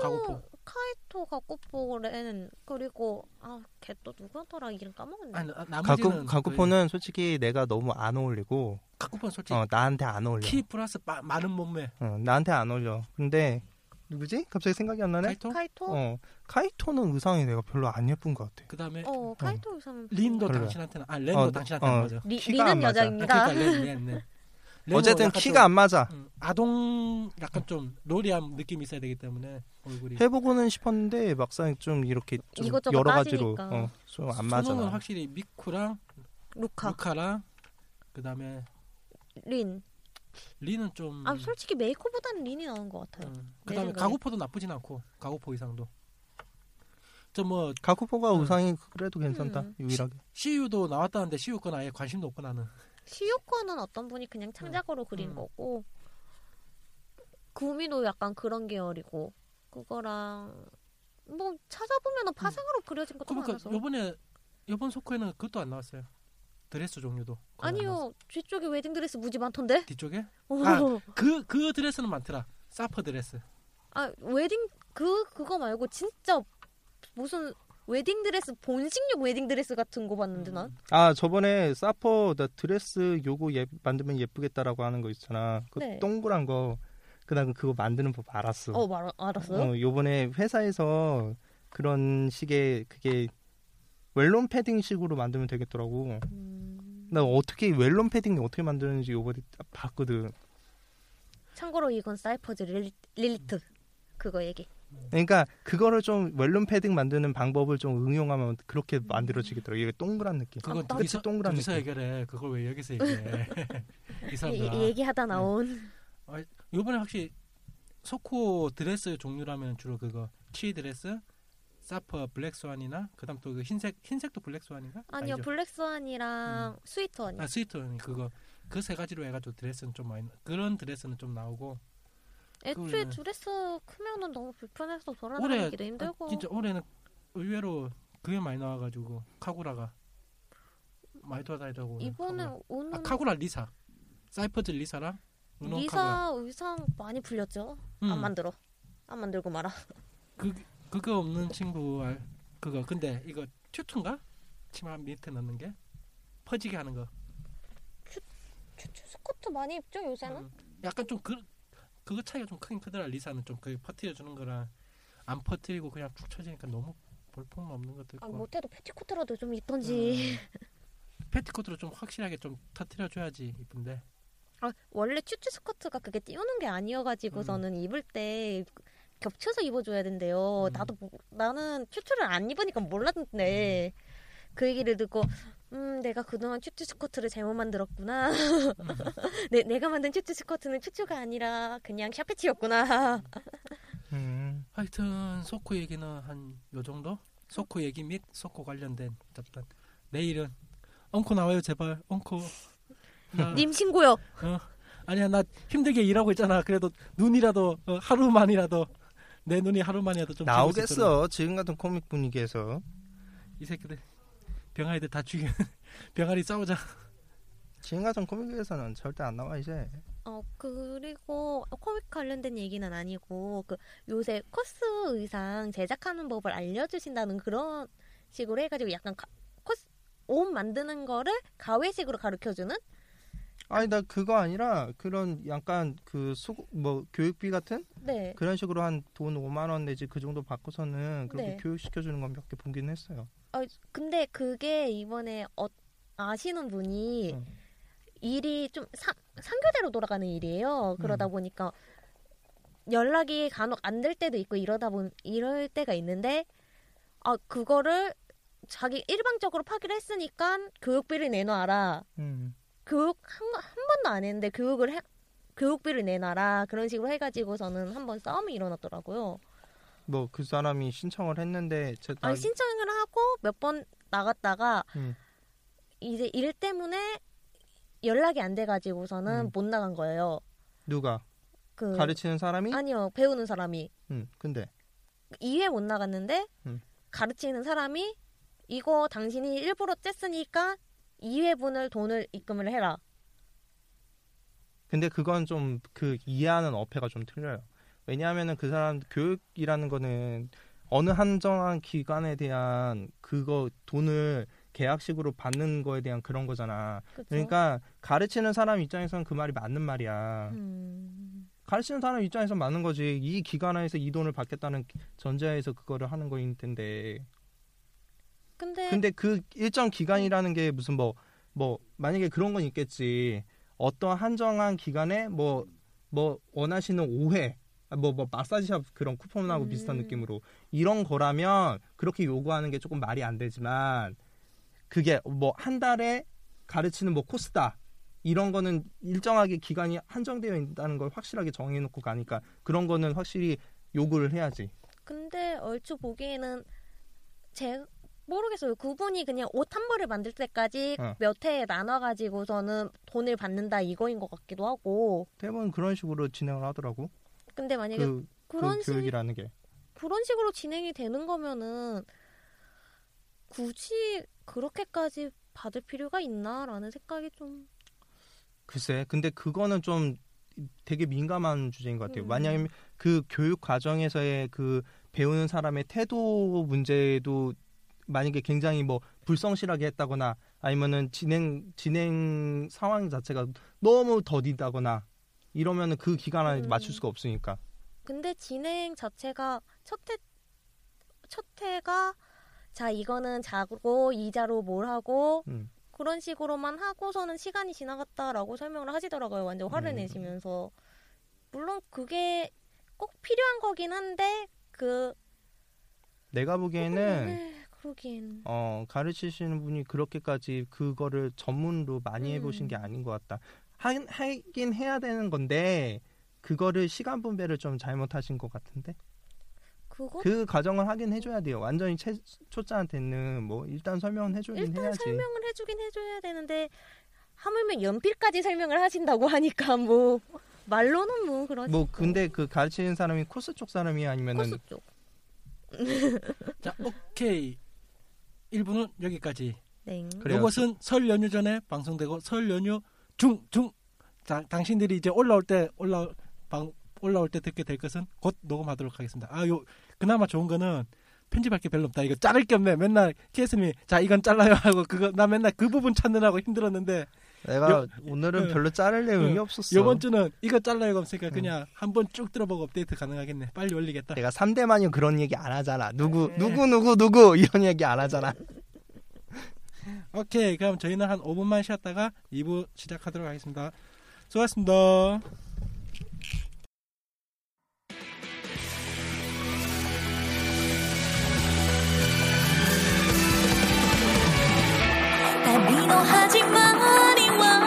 가고포. 카이토 가고포는 그리고 아걔 또 누구더라 이름 까먹었네. 아니 나- 나머지는 가쿠포는 솔직히 내가 너무 안 어울리고 가쿠포는 솔직히 어 나한테 안 어울려. 키 플러스 마, 많은 몸매 어, 나한테 안 어울려. 근데 누구지? 갑자기 생각이 안 나네. 카이토? 카이토? 어, 어 카이토는 의상이 내가 별로 안 예쁜 것 같아. 그 다음에 카이토 의상은 린도 별로야. 당신한테는 아 렌도 어, 당신한테 어. 안 맞아 리, 키가 안 리는 맞아. 아, 여자입니다. 그러니까 렌, 렌, 렌. 어쨌든 키가 좀, 안 맞아. 음, 아동 약간 좀 로리한 느낌이 있어야 되기 때문에 얼굴이 해보고는 싶었는데 막상 좀 이렇게 좀 이것저것 여러 가지로 따지니까. 어, 좀 안 맞아. 손흥은 확실히 미쿠랑 루카, 루카랑 그 다음에 린. 리는 좀아 솔직히 메이커보다는 린이 나은 것 같아요. 음, 내그 다음에 생각에. 가구포도 나쁘진 않고 가구포 의상도 저뭐 가쿠포가 음. 의상이 그래도 괜찮다. 음. 유일하게. 시유도 나왔다는데 시유 건 아예 관심도 없고 나는 시효과는 어떤 분이 그냥 창작으로 그린 음. 거고 구미도 약간 그런 계열이고 그거랑 뭐 찾아보면 파생으로 그려진 것도 그러니까 많아서 요번에 요번 소코에는 그것도 안 나왔어요 드레스 종류도. 아니요 뒤쪽에 웨딩 드레스 무지 많던데 뒤쪽에 어. 아. 그그 드레스는 많더라 사퍼 드레스 아 웨딩 그 그거 말고 진짜 무슨 웨딩 드레스 본식용 웨딩 드레스 같은 거 봤는데 난 아 저번에 사퍼 나 드레스 요거 예, 만들면 예쁘겠다라고 하는 거 있잖아. 그 네. 동그란 거. 그다음 그거 만드는 법 알았어. 어, 말, 알았어요? 어, 요번에 회사에서 그런 식의 그게 웰론 패딩식으로 만들면 되겠더라고. 음, 나 어떻게 웰론 패딩 어떻게 만드는지 요번에 딱 봤거든. 참고로 이건 사이퍼즈 릴리, 릴리트 그거 얘기 그러니까 그거를 좀 웰론 패딩 만드는 방법을 좀 응용하면 그렇게 만들어지겠더라고. 이게 동그란 느낌. 그건 아, 둘이서 동그란 느낌. 해결해. 그걸 왜 여기서 얘기해? 이 이, 사람들 이- 얘기하다 나온. 요번에 확실히 소코 드레스 종류라면 주로 그거 티 드레스 사퍼 블랙스완이나 그다음 또 그 흰색 흰색도 블랙스완인가? 아니요 아니죠? 블랙스완이랑 스위트원이. 아 스위트 그거. 그 세 가지로 해가지고 드레스는 좀 많이 나- 그런 드레스는 좀 나오고 애초에 그거는- 드레스 크면은 너무 불편해서 돌아다니기도 아, 힘들고 진짜 올해는 의외로 그게 많이 나와가지고 카구라가 많이 돌아다니더라고 이번에 카구라. 오는 아 카구라 리사 사이퍼즈 리사랑. 리사 의상 많이 풀렸죠. 음, 안 만들어. 안 만들고 말아. 그 그거 없는 친구 알 그거 근데 이거 튜트인가? 치마 밑에 넣는 게 퍼지게 하는 거. 츄츄 스커트 많이 입죠 요새는. 음, 약간 좀 그 그거 차이가 좀 크긴 크더라. 리사는 좀 그 퍼뜨려 주는 거랑 안 퍼뜨리고 그냥 쭉 쳐지니까 너무 볼품 없는 것도 아, 있고. 못해도 페티코트라도 좀 입던지. 음, 패티코트로 좀 확실하게 좀 터뜨려 줘야지 이쁜데. 아, 원래 츄츄 스커트가 그게 띄우는 게 아니어가지고서는 입을 때 겹쳐서 입어줘야 된대요. 음. 나도 뭐- 나는 츄츄를 안 입으니까 몰랐는데 그 얘기를 듣고 음 내가 그동안 츄츄 스커트를 잘못 만들었구나. 내, 내가 만든 츄츄 스커트는 츄츄가 아니라 그냥 샤페티였구나. 음. 하여튼 소코 얘기는 한 요 정도? 소코 얘기 및 소코 관련된 잡단. 내일은 엉코 나와요 제발 엉코. 나, 님 신고요. 어, 아니야 나 힘들게 일하고 있잖아. 그래도 눈이라도 어, 하루만이라도 내 눈이 하루만이라도 좀. 나오겠어. 지금 같은 코믹 분위기에서. 이 새끼들 병아리들 다 죽여. 병아리 싸우자. 지금 같은 코믹에서는 절대 안 나와 이제. 어 그리고 코믹 관련된 얘기는 아니고 그 요새 코스 의상 제작하는 법을 알려주신다는 그런 식으로 해가지고 약간 가- 코스 옷 만드는 거를 가외식으로 가르쳐주는 아니 나 그거 아니라 그런 약간 그 수고 뭐 교육비 같은 네 그런 식으로 한 돈 5만 원 내지 그 정도 받고서는 그렇게 네. 교육 시켜 주는 건 몇 개 보긴 했어요. 근데 그게 이번에 어, 아시는 분이 응. 일이 좀 상, 상교대로 돌아가는 일이에요. 그러다 음. 보니까 연락이 간혹 안 될 때도 있고 이러다 보 이럴 때가 있는데 아 그거를 자기 일방적으로 파기를 했으니까 교육비를 내놔라. 음. 교육 한, 한 번도 안 했는데 교육을 해, 교육비를 내놔라 그런 식으로 해가지고서는 한번 싸움이 일어났더라고요. 뭐 그 사람이 신청을 했는데 제 아니 신청을 하고 몇 번 나갔다가 음. 이제 일 때문에 연락이 안 돼가지고서는 음. 못 나간 거예요. 누가 그 가르치는 사람이? 아니요 배우는 사람이 음. 근데 2회 못 나갔는데 음. 가르치는 사람이 이거 당신이 일부러 쬐으니까 2회분을 돈을 입금을 해라. 근데 그건 좀 그 이해하는 어폐가 좀 틀려요. 왜냐하면은 그 사람 교육이라는 거는 어느 한정한 기간에 대한 그거 돈을 계약식으로 받는 거에 대한 그런 거잖아. 그쵸? 그러니까 가르치는 사람 입장에서는 그 말이 맞는 말이야. 음, 가르치는 사람 입장에서 맞는 거지. 이 기간에서 이 돈을 받겠다는 전제하에서 그거를 하는 거일 텐데. 근데, 근데 그 일정 기간이라는 게 무슨 뭐뭐 만약에 그런 건 있겠지. 어떤 한정한 기간에 뭐뭐 원하시는 5회 뭐 뭐 마사지샵 그런 쿠폰하고 음. 비슷한 느낌으로 이런 거라면 그렇게 요구하는 게 조금 말이 안 되지만 그게 뭐 한 달에 가르치는 뭐 코스다 이런 거는 일정하게 기간이 한정되어 있다는 걸 확실하게 정해놓고 가니까 그런 거는 확실히 요구를 해야지. 근데 얼추 보기에는 제 모르겠어요. 그분이 그냥 옷 한 벌을 만들 때까지 어. 몇 회에 나눠가지고서는 돈을 받는다 이거인 것 같기도 하고. 대부분 그런 식으로 진행을 하더라고. 근데 만약에 그, 그, 런그식 교육이라는 게. 그런 식으로 진행이 되는 거면은 굳이 그렇게까지 받을 필요가 있나라는 생각이 좀 글쎄, 근데 그거는 좀 되게 민감한 주제인 것 같아요. 음. 만약에 그 교육 과정에서의 그 배우는 사람의 태도 문제도 만약에 굉장히 뭐 불성실하게 했다거나 아니면은 진행 진행 상황 자체가 너무 더디다거나 이러면은 그 기간 안에 음. 맞출 수가 없으니까. 근데 진행 자체가 첫회 첫 회가 자 이거는 자고 이자로 뭘 하고 음. 그런 식으로만 하고서는 시간이 지나갔다라고 설명을 하시더라고요. 완전 화를 음. 내시면서 물론 그게 꼭 필요한 거긴 한데 그 내가 보기에는 네, 그러기엔 어, 가르치시는 분이 그렇게까지 그거를 전문으로 많이 해보신 음. 게 아닌 것 같다. 하긴, 하긴 해야 되는 건데, 그거를 시간 분배를 좀 잘못하신 것 같은데? 그거 그 과정을 하긴 해줘야 돼요. 완전히 채, 초짜한테는 뭐, 일단 설명은 해주긴 일단 해야지. 설명을 해주긴 해줘야 되는데 하물며 연필까지 설명을 하신다고 하니까 뭐 말로는 뭐 그러지 뭐, 근데 그 가르치는 사람이 코스 쪽 사람이 아니면은, 코스 쪽 자, 오케이. 1부는 여기까지. 네. 그래요. 이것은 설 연휴 전에 방송되고 설 연휴 중, 중 자, 당신들이 이제 올라올 때 올라 방 올라올 때 듣게 될 것은 곧 녹음하도록 하겠습니다. 아, 요 그나마 좋은 거는 편집할 게 별로 없다. 이거 자를 게 없네. 맨날 TS님이 자 이건 잘라요 하고 그거 나 맨날 그 부분 찾느라고 힘들었는데 내가 요- 오늘은 어, 별로 자를 내용이 어, 없었어. 요번 주는 이거 잘라요가 없으니까 그냥 한번 쭉 들어보고 업데이트 가능하겠네. 빨리 올리겠다. 내가 3대만이 그런 얘기 안 하잖아. 누구 네. 누구 누구 누구 이런 얘기 안 하잖아. 오케이 그럼 저희는 한 5분만 쉬었다가 2부 시작하도록 하겠습니다. 수고하셨습니다. 날 미워하지만 이만